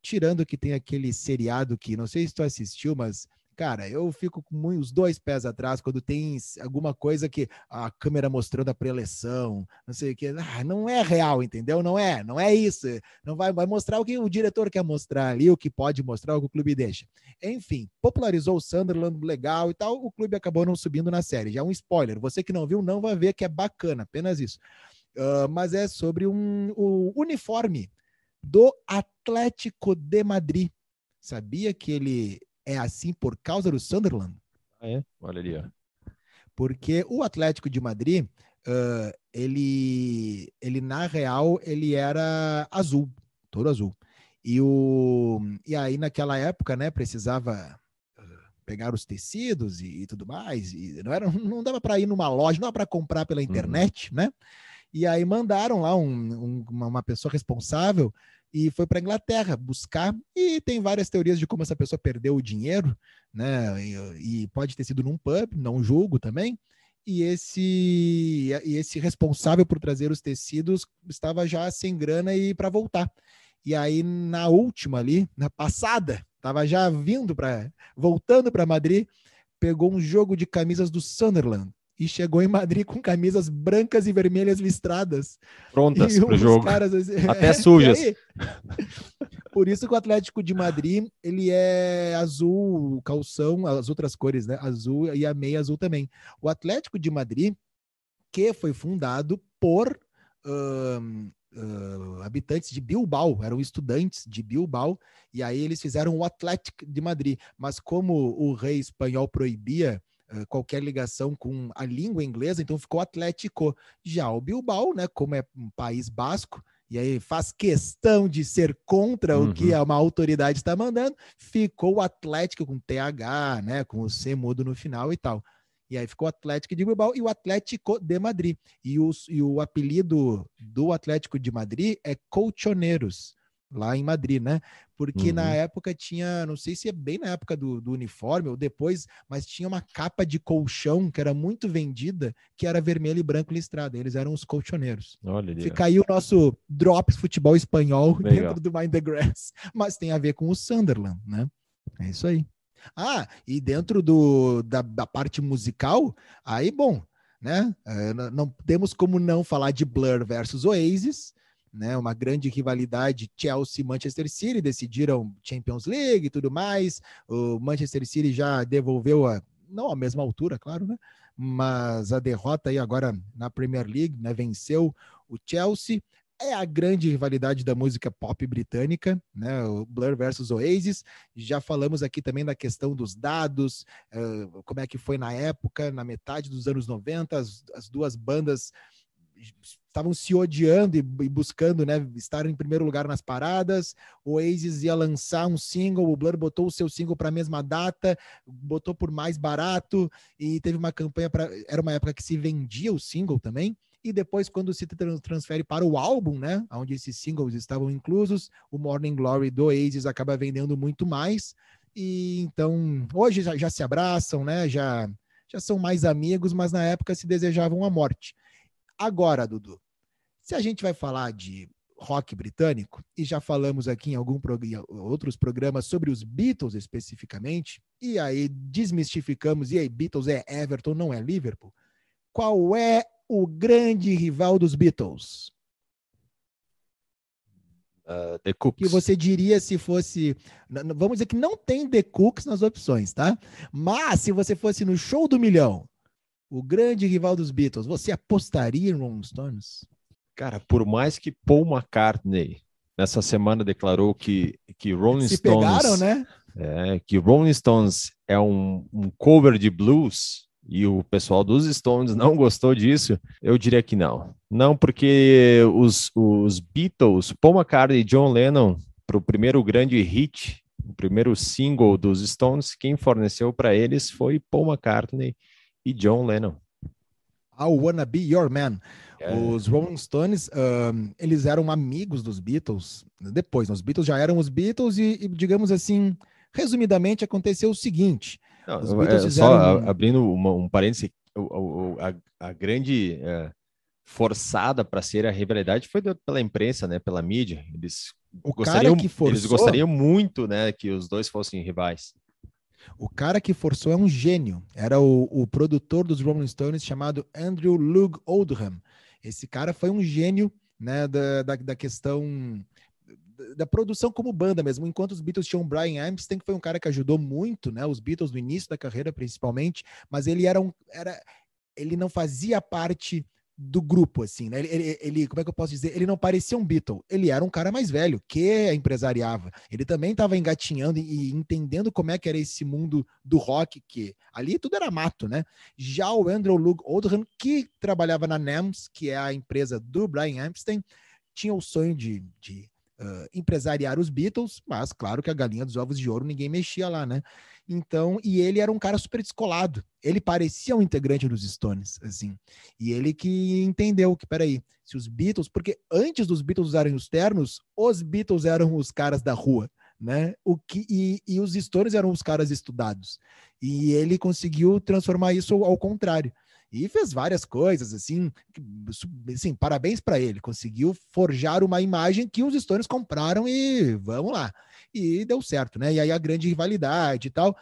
tirando que tem aquele seriado que não sei se tu assistiu, mas Cara, eu fico com os dois pés atrás quando tem alguma coisa que a câmera mostrando a preleção, não sei o que. Ah, não é real, entendeu? Não é, não é isso. Não vai, vai mostrar o que o diretor quer mostrar ali, o que pode mostrar, o que o clube deixa. Enfim, popularizou o Sunderland legal e tal. O clube acabou não subindo na série. Já é um spoiler. Você que não viu, não vai ver que é bacana, apenas isso. Uh, mas é sobre um, o uniforme do Atlético de Madrid. Sabia que ele é assim por causa do Sunderland. Ah, é? Olha ali, ó. Porque o Atlético de Madrid, uh, ele, ele na real, ele era azul, todo azul. E, o, e aí naquela época, né, precisava pegar os tecidos e, e, tudo mais, e não, era, não dava para ir numa loja, não dava para comprar pela uhum. internet, uhum. né? E aí mandaram lá um, um, uma pessoa responsável e foi para a Inglaterra buscar. E tem várias teorias de como essa pessoa perdeu o dinheiro, né? E, e pode ter sido num pub, não julgo também. E esse, e esse responsável por trazer os tecidos estava já sem grana e para voltar. E aí, na última ali, na passada, estava já vindo para. voltando para Madrid, pegou um jogo de camisas do Sunderland e chegou em Madrid com camisas brancas e vermelhas listradas. Prontas para o jogo. Caras, assim, Até sujas. Por isso que o Atlético de Madrid, ele é azul, calção, as outras cores, né? Azul e a meia azul também. O Atlético de Madrid, que foi fundado por uh, habitantes de Bilbao, eram estudantes de Bilbao, e aí eles fizeram o Atlético de Madrid. Mas como o rei espanhol proibia qualquer ligação com a língua inglesa, então ficou Atlético. Já o Bilbao, né, como é um país basco, e aí faz questão de ser contra uhum. o que uhum. uma autoridade está mandando, ficou o Atlético com TH, né, com o C mudo no final e tal. E aí ficou o Atlético de Bilbao e o Atlético de Madrid. E, os, e o apelido do Atlético de Madrid é Colchoneiros lá em Madrid, né? Porque uhum. na época tinha, não sei se é bem na época do, do, uniforme ou depois, mas tinha uma capa de colchão que era muito vendida, que era vermelho e branco listrada. Eles eram os colchoneiros. Olha Fica aí o nosso Drops Futebol Espanhol Legal. dentro do Mind the Grass. Mas tem a ver com o Sunderland, né? É isso aí. Ah, e dentro do, da, da parte musical, aí, bom, né? É, não temos como não falar de Blur versus Oasis, né, uma grande rivalidade Chelsea Manchester City decidiram Champions League e tudo mais. O Manchester City já devolveu a não a mesma altura, claro, né? Mas a derrota aí agora na Premier League, né, venceu o Chelsea. É a grande rivalidade da música pop britânica, né? O Blur versus Oasis. Já falamos aqui também da questão dos dados, uh, como é que foi na época, na metade dos anos 90, as, as duas bandas estavam se odiando e, e, buscando né, estar em primeiro lugar nas paradas. O Oasis ia lançar um single, o Blur botou o seu single para a mesma data, botou por mais barato e teve uma campanha para. Era uma época que se vendia o single também. E depois, quando se transfere para o álbum, né, onde esses singles estavam inclusos, o Morning Glory do Oasis acaba vendendo muito mais. E então, hoje já, já se abraçam, né? Já, já são mais amigos, mas na época se desejavam a morte. Agora, Dudu, se a gente vai falar de rock britânico, e já falamos aqui em algum outros programas sobre os Beatles especificamente, e aí desmistificamos, e aí Beatles é Everton, não é Liverpool. Qual é o grande rival dos Beatles? Uh, The Cooks. Que você diria se fosse. Vamos dizer que não tem The Cooks nas opções, tá? Mas se você fosse no show do milhão, o grande rival dos Beatles, você apostaria em Rolling Stones? Cara, por mais que Paul McCartney nessa semana declarou que, que Rolling Se Stones. pegaram, né? É, que Rolling Stones é um, um cover de blues e o pessoal dos Stones não gostou disso, eu diria que não. Não, porque os, os Beatles, Paul McCartney e John Lennon, para o primeiro grande hit, o primeiro single dos Stones, quem forneceu para eles foi Paul McCartney e John Lennon. I Wanna Be Your Man. É. Os Rolling Stones, um, eles eram amigos dos Beatles. Depois, os Beatles já eram os Beatles e, e digamos assim, resumidamente, aconteceu o seguinte. Não, os Beatles é, fizeram... Só abrindo uma, um parêntese, a, a, grande é, forçada para ser a rivalidade foi pela imprensa, né, pela mídia. Eles o gostariam, forçou... eles gostariam muito, né, que os dois fossem rivais. O cara que forçou é um gênio. Era o, o produtor dos Rolling Stones chamado Andrew Lug Oldham. Esse cara foi um gênio né, da, da, da questão da produção como banda mesmo. Enquanto os Beatles tinham Brian Epstein, que foi um cara que ajudou muito, né? Os Beatles no início da carreira, principalmente, mas ele era um. Era, ele não fazia parte do grupo, assim, né? Ele, ele, ele, como é que eu posso dizer? Ele não parecia um Beatle, ele era um cara mais velho, que empresariava. Ele também estava engatinhando e, entendendo como é que era esse mundo do rock, que ali tudo era mato, né? Já o Andrew Luke Oldham, que trabalhava na NAMS, que é a empresa do Brian Epstein, tinha o sonho de, de uh, empresariar os Beatles, mas claro que a galinha dos ovos de ouro ninguém mexia lá, né? Então, e ele era um cara super descolado. Ele parecia um integrante dos Stones, assim. E ele que entendeu que, peraí, se os Beatles, porque antes dos Beatles usarem os ternos, os Beatles eram os caras da rua, né? O que e, e os Stones eram os caras estudados. E ele conseguiu transformar isso ao contrário e fez várias coisas assim, assim parabéns para ele, conseguiu forjar uma imagem que os Stones compraram e vamos lá e deu certo, né? E aí a grande rivalidade e tal,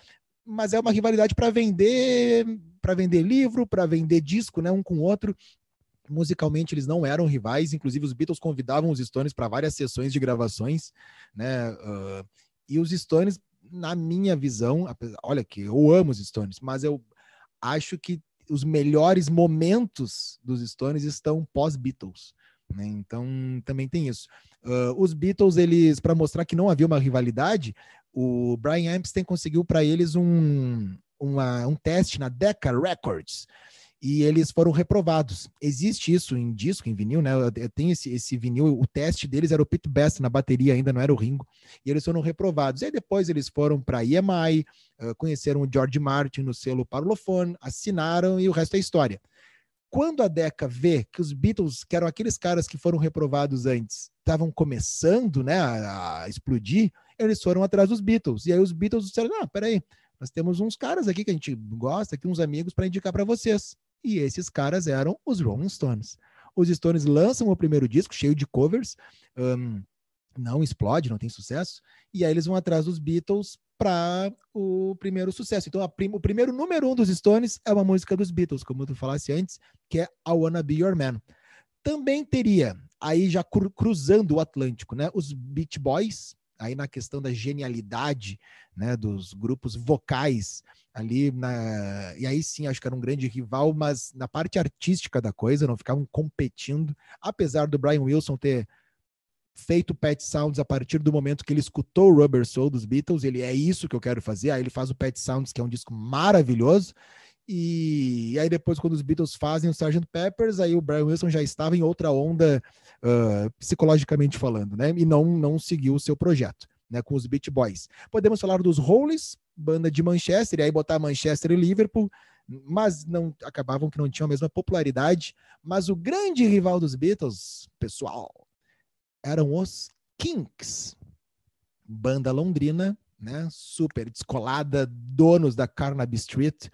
mas é uma rivalidade para vender, para vender livro, para vender disco, né? Um com o outro. Musicalmente eles não eram rivais, inclusive os Beatles convidavam os Stones para várias sessões de gravações, né? Uh, e os Stones, na minha visão, olha que eu amo os Stones, mas eu acho que os melhores momentos dos Stones estão pós-Beatles. Né? Então também tem isso. Uh, os Beatles, eles, para mostrar que não havia uma rivalidade, o Brian Epstein conseguiu para eles um, uma, um teste na Decca Records e eles foram reprovados. Existe isso em disco, em vinil, né? Tem esse, esse vinil, o teste deles era o Pete Best na bateria, ainda não era o Ringo, e eles foram reprovados. E aí depois eles foram para EMI, uh, conheceram o George Martin no selo Parlophone, assinaram e o resto é história. Quando a Decca vê que os Beatles, que eram aqueles caras que foram reprovados antes, estavam começando né, a, a, explodir, eles foram atrás dos Beatles. E aí os Beatles disseram: ah, peraí, nós temos uns caras aqui que a gente gosta, aqui uns amigos para indicar para vocês. E esses caras eram os Rolling Stones. Os Stones lançam o primeiro disco cheio de covers, um, não explode, não tem sucesso, e aí eles vão atrás dos Beatles para o primeiro sucesso. Então, prim o primeiro número um dos Stones é uma música dos Beatles, como tu falasse antes, que é I Wanna Be Your Man. Também teria, aí já cru cruzando o Atlântico, né, os Beach Boys, aí na questão da genialidade né, dos grupos vocais ali na e aí sim acho que era um grande rival mas na parte artística da coisa não ficavam competindo apesar do Brian Wilson ter feito Pet Sounds a partir do momento que ele escutou o Rubber Soul dos Beatles, ele é isso que eu quero fazer. Aí ele faz o Pet Sounds, que é um disco maravilhoso. E aí depois, quando os Beatles fazem o Sgt. Peppers, aí o Brian Wilson já estava em outra onda, uh, psicologicamente falando, né? E não, não seguiu o seu projeto, né? Com os Beat Boys. Podemos falar dos Hollies, banda de Manchester, e aí botar Manchester e Liverpool, mas não acabavam que não tinham a mesma popularidade. Mas o grande rival dos Beatles, pessoal, eram os Kinks, banda londrina, né? Super descolada, donos da Carnaby Street,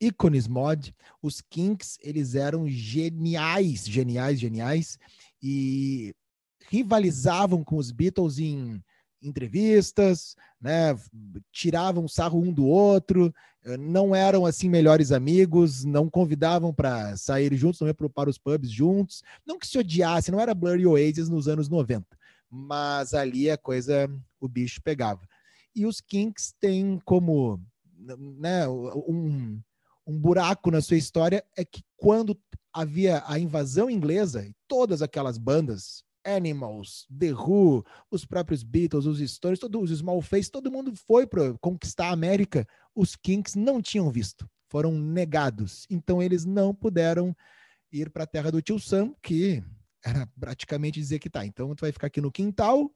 ícones mod. Os Kinks, eles eram geniais, geniais, geniais e rivalizavam com os Beatles em entrevistas, né? Tiravam sarro um do outro, eh, não eram assim melhores amigos, não convidavam para sair juntos, não iam para os pubs juntos, não que se odiasse, não era Blurry Oasis nos anos 90, mas ali a coisa, o bicho pegava. E os Kinks têm como né, um, um buraco na sua história é que quando havia a invasão inglesa, todas aquelas bandas Animals, The Who, os próprios Beatles, os Stones, todos os Small Face, todo mundo foi para conquistar a América. Os Kinks não tinham visto, foram negados. Então eles não puderam ir para a terra do tio Sam, que era praticamente dizer que tá. Então tu vai ficar aqui no quintal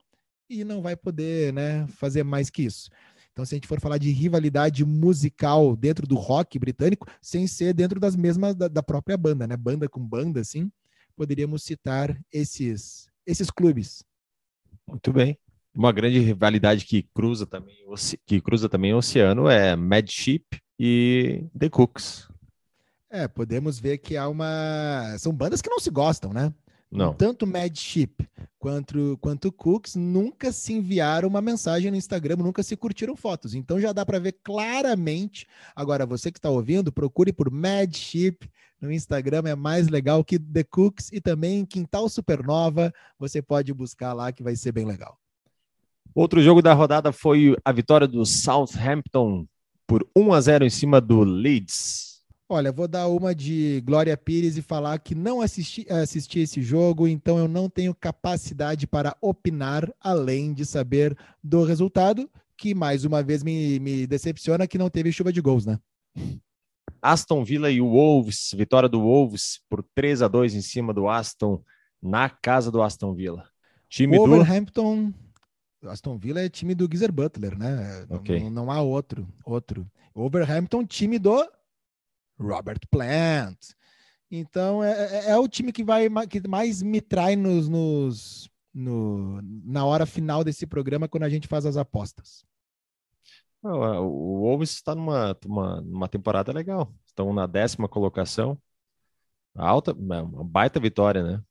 e não vai poder, né, fazer mais que isso. Então, se a gente for falar de rivalidade musical dentro do rock britânico, sem ser dentro das mesmas da, da própria banda, né? Banda com banda, assim, poderíamos citar esses esses clubes. Muito bem. Uma grande rivalidade que cruza também, que cruza também o oceano é Mad Sheep e The Cooks. É, podemos ver que há uma. São bandas que não se gostam, né? Não. Tanto Mad Sheep quanto, quanto Cooks nunca se enviaram uma mensagem no Instagram, nunca se curtiram fotos. Então já dá para ver claramente. Agora, você que está ouvindo, procure por Mad Sheep no Instagram, é mais legal que The Cooks e também Quintal Supernova. Você pode buscar lá que vai ser bem legal. Outro jogo da rodada foi a vitória do Southampton por 1 a 0 em cima do Leeds. Olha, vou dar uma de Glória Pires e falar que não assisti, assisti esse jogo, então eu não tenho capacidade para opinar além de saber do resultado, que mais uma vez me, me decepciona que não teve chuva de gols, né? Aston Villa e o Wolves, vitória do Wolves por 3 a 2 em cima do Aston, na casa do Aston Villa. Time Wolverhampton, do... Aston Villa é time do Geezer Butler, né? Okay. Não, não há outro, outro. Wolverhampton, time do Robert Plant. Então é, é, é, o time que vai que mais me trai nos, nos no, na hora final desse programa quando a gente faz as apostas. O Wolves está numa, uma, numa temporada legal. Estão na décima colocação. Alta, uma baita vitória, né?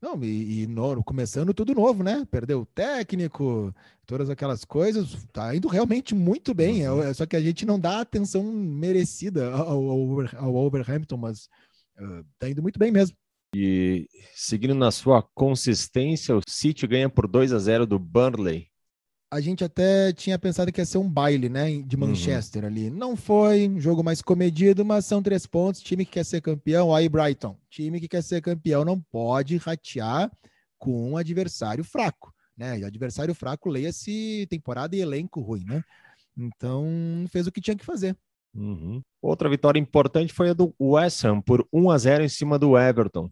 Não, e, e no, começando tudo novo, né? Perdeu o técnico, todas aquelas coisas. Tá indo realmente muito bem. É, é só que a gente não dá atenção merecida ao, ao, ao Wolverhampton, mas uh, tá indo muito bem mesmo. E seguindo na sua consistência, o City ganha por 2 a 0 do Burnley a gente até tinha pensado que ia ser um baile, né, de uhum. Manchester uhum. ali. Não foi, um jogo mais comedido, mas são três pontos. Time que quer ser campeão, aí Brighton. Time que quer ser campeão não pode ratear com um adversário fraco, né? E adversário fraco, leia-se temporada e elenco ruim, né? Então, fez o que tinha que fazer. Uhum. Outra vitória importante foi a do West Ham por 1 a 0 em cima do Everton.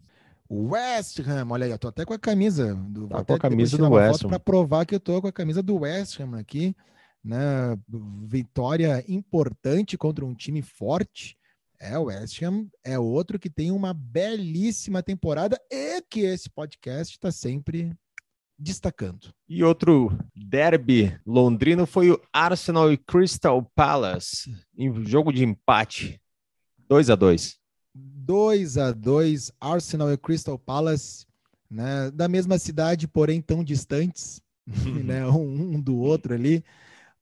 West Ham, olha aí, eu tô até com a camisa do, tá com a camisa do West Ham para provar que eu tô com a camisa do West Ham aqui, né? Vitória importante contra um time forte. É, o West Ham é outro que tem uma belíssima temporada e que esse podcast está sempre destacando. E outro derby londrino foi o Arsenal e Crystal Palace, em jogo de empate, 2 a 2 2 a 2 Arsenal e Crystal Palace, né, da mesma cidade, porém tão distantes, né, um, um, do outro ali.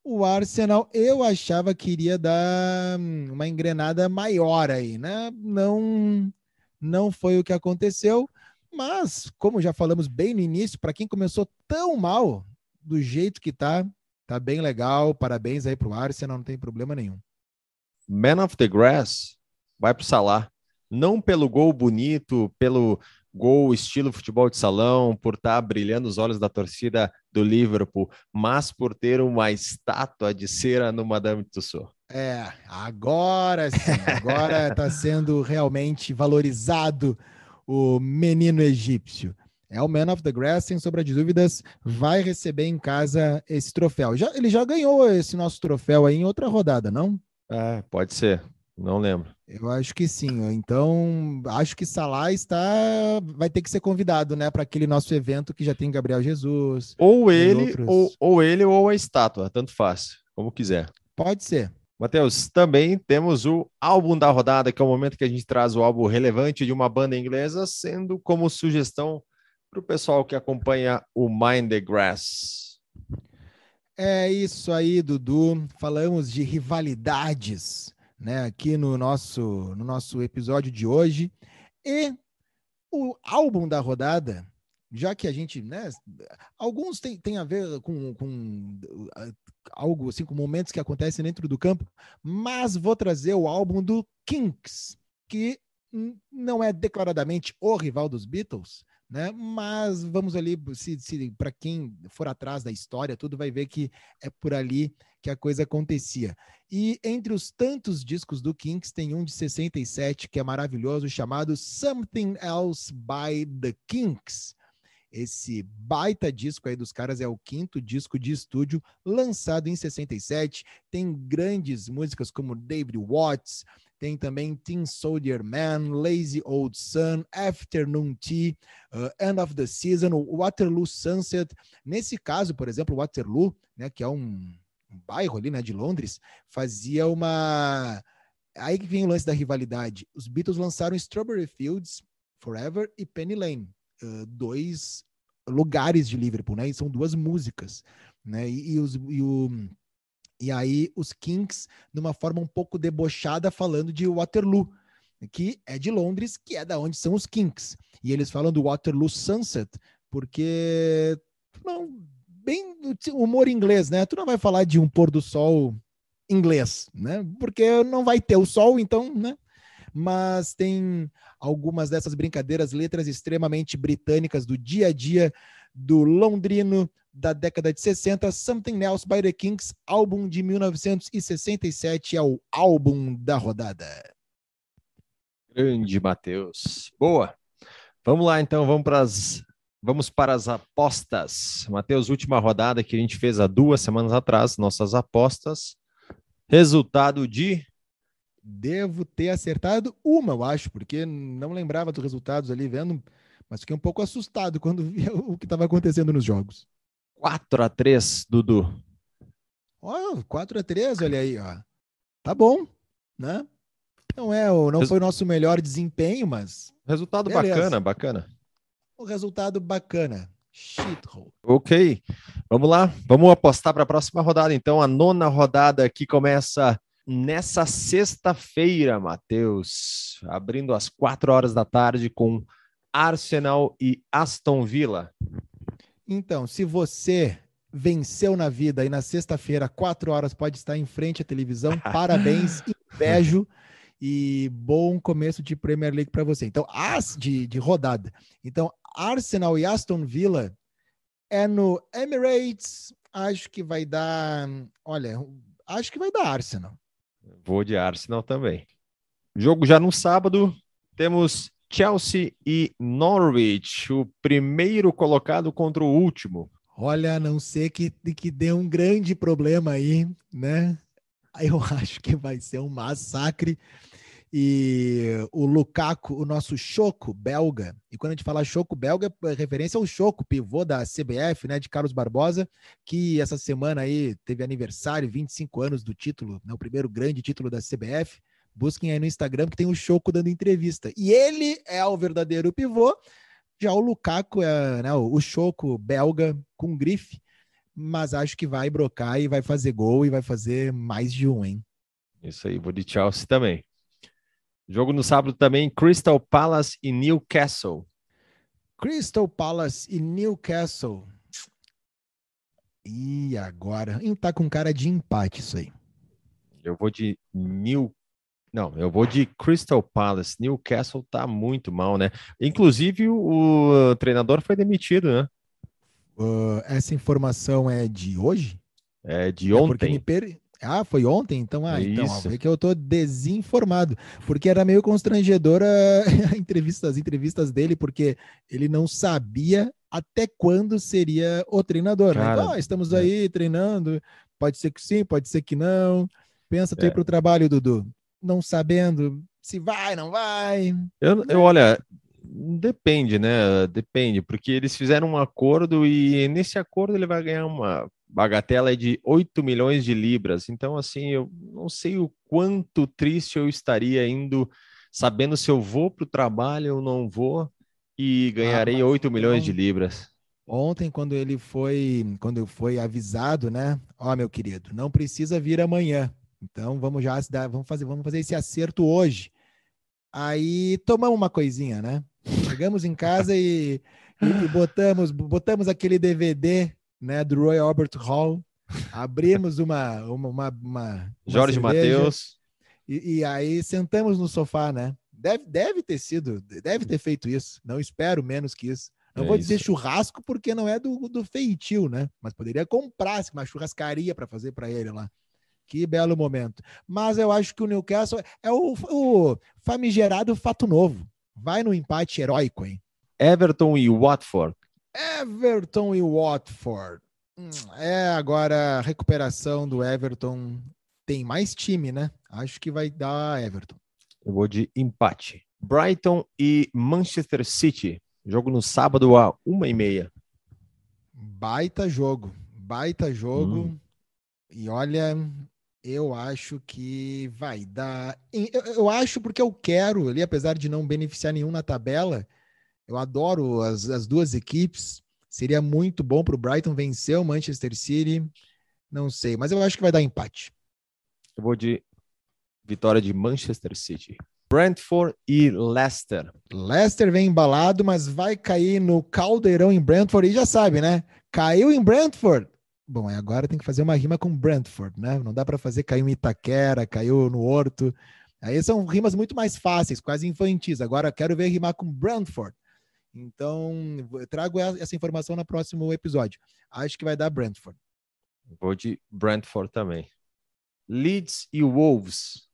O Arsenal, eu achava que iria dar uma engrenada maior aí, né? Não, não foi o que aconteceu, mas como já falamos bem no início, para quem começou tão mal, do jeito que tá, tá bem legal. Parabéns aí pro Arsenal, não tem problema nenhum. Man of the Grass vai pro Salah não pelo gol bonito, pelo gol estilo futebol de salão, por estar tá brilhando os olhos da torcida do Liverpool, mas por ter uma estátua de cera no Madame Tussauds. É, agora sim, agora está sendo realmente valorizado o menino egípcio. É o Man of the Grass, sem sombra de dúvidas, vai receber em casa esse troféu. Já, ele já ganhou esse nosso troféu aí em outra rodada, não? É, pode ser. Não lembro. Eu acho que sim. Então, acho que Salah está vai ter que ser convidado, né, para aquele nosso evento que já tem Gabriel Jesus. Ou ele, outros. ou, ou ele ou a estátua, tanto faz, como quiser. Pode ser. Matheus, também temos o álbum da rodada, que é o momento que a gente traz o álbum relevante de uma banda inglesa, sendo como sugestão para o pessoal que acompanha o Mind the Grass. É isso aí, Dudu. Falamos de rivalidades, né, aqui no nosso no nosso episódio de hoje. E o álbum da rodada, já que a gente, né, alguns tem, tem a ver com, com uh, algo assim, com momentos que acontecem dentro do campo, mas vou trazer o álbum do Kinks, que não é declaradamente o rival dos Beatles, né? Mas vamos ali, se, se para quem for atrás da história, tudo vai ver que é por ali que a coisa acontecia. E entre os tantos discos do Kinks, tem um de 67 que é maravilhoso, chamado Something Else by the Kinks. Esse baita disco aí dos caras é o quinto disco de estúdio lançado em 67. Tem grandes músicas como David Watts, tem também Teen Soldier Man, Lazy Old Sun, Afternoon Tea, uh, End of the Season, Waterloo Sunset. Nesse caso, por exemplo, Waterloo, né, que é um, um bairro ali né, de Londres, fazia uma. Aí que vem o lance da rivalidade. Os Beatles lançaram Strawberry Fields, Forever e Penny Lane, uh, dois lugares de Liverpool, né? E são duas músicas, né? E, e os, e o e aí os Kinks, de uma forma um pouco debochada, falando de Waterloo, que é de Londres, que é da onde são os Kinks. E eles falam do Waterloo Sunset, porque não, bem humor inglês, né? Tu não vai falar de um pôr do sol inglês, né? Porque não vai ter o sol, então, né? Mas tem algumas dessas brincadeiras, letras extremamente britânicas do dia a dia do londrino da década de 60, Something Else by the Kinks, álbum de 1967, é o álbum da rodada. Grande Matheus. Boa. Vamos lá então, vamos para as vamos para as apostas. Matheus, última rodada que a gente fez há duas semanas atrás, nossas apostas. Resultado de Devo ter acertado uma, eu acho, porque não lembrava dos resultados ali vendo, mas fiquei um pouco assustado quando vi o que estava acontecendo nos jogos. 4 a 3, Dudu. Ó, 4 a 3, olha aí, ó. Tá bom, né? Não é, não Resu- foi o nosso melhor desempenho, mas Resultado Beleza. bacana, bacana. o resultado bacana. Shithole. Ok, vamos lá, vamos apostar para a próxima rodada. Então, a nona rodada que começa nessa sexta-feira, Matheus, abrindo às quatro horas da tarde com Arsenal e Aston Villa. Então, se você venceu na vida e na sexta-feira, quatro horas, pode estar em frente à televisão, parabéns, invejo e bom começo de Premier League para você. Então, as de, de rodada. Então, Arsenal e Aston Villa é no Emirates. Acho que vai dar. Olha, acho que vai dar Arsenal. Vou de Arsenal também. Jogo já no sábado, temos Chelsea e Norwich, o primeiro colocado contra o último. Olha, a não ser que, que dê um grande problema aí, né? Eu acho que vai ser um massacre. E o Lukaku, o nosso Choco belga, e quando a gente fala Choco belga, é referência ao Choco, pivô da CBF, né, de Carlos Barbosa, que essa semana aí teve aniversário, 25 anos do título, né, o primeiro grande título da CBF. Busquem aí no Instagram que tem o Choco dando entrevista. E ele é o verdadeiro pivô. Já o Lukaku é né, o Choco belga com grife, mas acho que vai brocar e vai fazer gol e vai fazer mais de um, hein? Isso aí, vou de Chelsea também. Jogo no sábado também, Crystal Palace e Newcastle. Crystal Palace e Newcastle. E agora? Tá com cara de empate isso aí. Eu vou de New. Não, eu vou de Crystal Palace. Newcastle tá muito mal, né? Inclusive, o, o treinador foi demitido, né? Uh, essa informação é de hoje? É de É ontem. per... Ah, foi ontem? Então, ah, então, ó, Isso. vê que eu tô desinformado, porque era meio constrangedora a entrevista, as entrevistas dele, porque ele não sabia até quando seria o treinador. né? Cara, Então, ah, estamos é. aí treinando, pode ser que sim, pode ser que não. Pensa tu É. ir pro trabalho, Dudu, não sabendo se vai, não vai. Eu, eu olha, depende, né? Depende, porque eles fizeram um acordo e nesse acordo ele vai ganhar uma bagatela de 8 milhões de libras. Então, assim, eu não sei o quanto triste eu estaria indo sabendo se eu vou para o trabalho ou não vou e ganharei mas 8 milhões de libras. Ontem, quando ele foi, quando foi avisado, né? Ó, meu querido, não precisa vir amanhã. Então vamos já vamos fazer, vamos fazer esse acerto hoje. Aí tomamos uma coisinha, né? Chegamos em casa e, e- botamos, botamos aquele DVD, né, do Roy Albert Hall. Abrimos uma, uma, uma, uma- Jorge Matheus, e, e aí sentamos no sofá, né? Deve, deve ter sido, deve ter feito isso. Não espero menos que isso. Não É vou dizer isso. churrasco porque não é do, do feitio, né? Mas poderia comprar assim, uma churrascaria para fazer para ele lá. Que belo momento. Mas eu acho que o Newcastle é o, o famigerado fato novo. Vai no empate heróico, hein? Everton e Watford. Everton e Watford. Hum, É agora a recuperação do Everton. Tem mais time, né? Acho que vai dar Everton. Eu vou de empate. Brighton e Manchester City. Jogo no sábado a uma e meia. Baita jogo, baita jogo. Hum. E olha, eu acho que vai dar. Eu, eu acho porque eu quero ali, apesar de não beneficiar nenhum na tabela, eu adoro as, as duas equipes. Seria muito bom para o Brighton vencer o Manchester City. Não sei, mas eu acho que vai dar empate. Eu vou de vitória de Manchester City. Brentford e Leicester. Leicester vem embalado, mas vai cair no caldeirão em Brentford. E já sabe, né? Caiu em Brentford. Bom, aí agora tem que fazer uma rima com Brentford, né? Não dá para fazer caiu em Itaquera, caiu no Horto. Aí são rimas muito mais fáceis, quase infantis. Agora quero ver rimar com Brentford. Então, eu trago essa informação no próximo episódio. Acho que vai dar Brentford. Vou de Brentford também. Leeds e Wolves.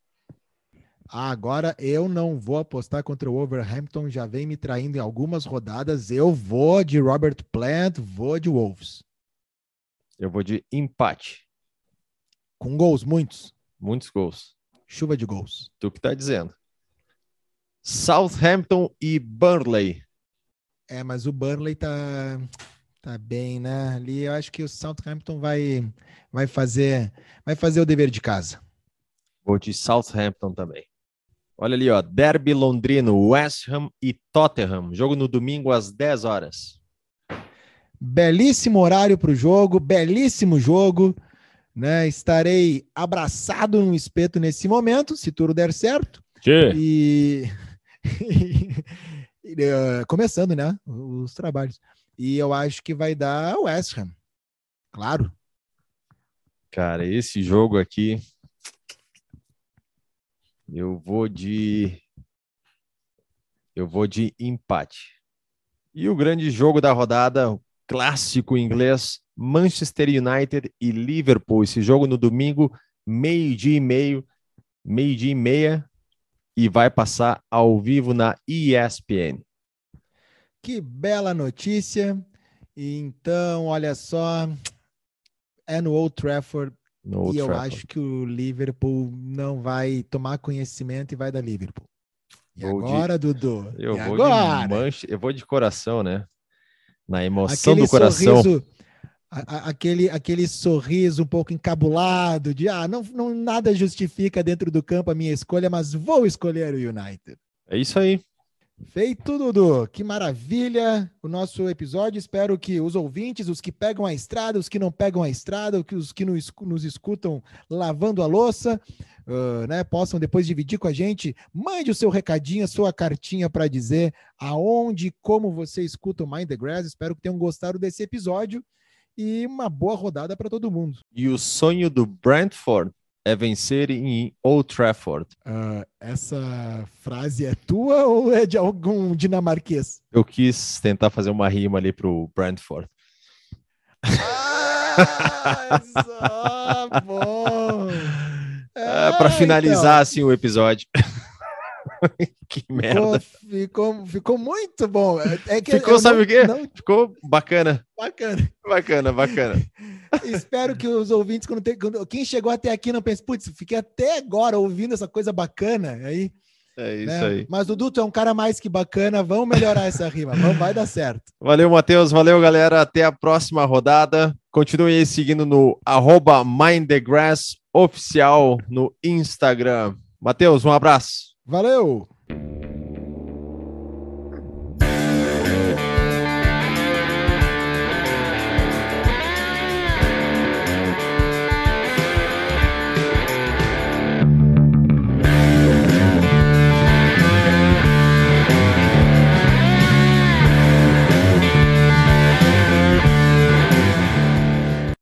Ah, agora eu não vou apostar contra o Wolverhampton, já vem me traindo em algumas rodadas. Eu vou de Robert Plant, vou de Wolves. Eu vou de empate. Com gols, muitos. Muitos gols. Chuva de gols. Tu que tá dizendo. Southampton e Burnley. É, mas o Burnley tá, tá bem, né? Ali eu acho que o Southampton vai, vai fazer vai fazer o dever de casa. Vou de Southampton também. Olha ali, ó. Derby londrino, West Ham e Tottenham. Jogo no domingo às 10 horas. Belíssimo horário para o jogo, belíssimo jogo. Né? Estarei abraçado num espeto nesse momento, se tudo der certo. E, e, eh, começando, né? Os trabalhos. E eu acho que vai dar West Ham. Claro. Cara, esse jogo aqui. Eu vou de. Eu vou de empate. E o grande jogo da rodada, o clássico inglês, Manchester United e Liverpool. Esse jogo no domingo, meio-dia e meio, meio-dia e meia, e vai passar ao vivo na ESPN. Que bela notícia. Então, olha só, é no Old Trafford No Old e eu Trafford. acho que o Liverpool não vai tomar conhecimento e vai dar Liverpool. E Vou de- agora, Dudu? Eu vou de agora? manche, eu vou de coração, né? Na emoção aquele do coração. sorriso, a- a- aquele, aquele sorriso um pouco encabulado de ah, não, não nada justifica dentro do campo a minha escolha, mas vou escolher o United. É isso aí. Feito, Dudu. Que maravilha o nosso episódio. Espero que os ouvintes, os que pegam a estrada, os que não pegam a estrada, os que nos, escu- nos escutam lavando a louça, ah, né, possam depois dividir com a gente. Mande o seu recadinho, a sua cartinha para dizer aonde e como você escuta o Mind the Grass. Espero que tenham gostado desse episódio e uma boa rodada para todo mundo. E o sonho do Brentford é vencer em Old Trafford. Ah, essa frase é tua ou é de algum dinamarquês? Eu quis tentar fazer uma rima ali pro Brentford. Ah, só, bom. É, para finalizar assim o episódio. que merda. Ficou, ficou, muito bom. É que Ficou, sabe não- o quê? não- Ficou bacana, bacana. bacana, bacana. Espero que os ouvintes, quando tem- quando- quem chegou até aqui, não pense, putz, fiquei até agora ouvindo essa coisa bacana. Aí, É isso né? aí. Mas Dudu, tu é um cara mais que bacana. Vamos melhorar essa rima. Vamos, vai dar certo. Valeu, Matheus. Valeu, galera. Até a próxima rodada. Continue aí seguindo no arroba Mind the Grass oficial no Instagram. Matheus, um abraço. Valeu!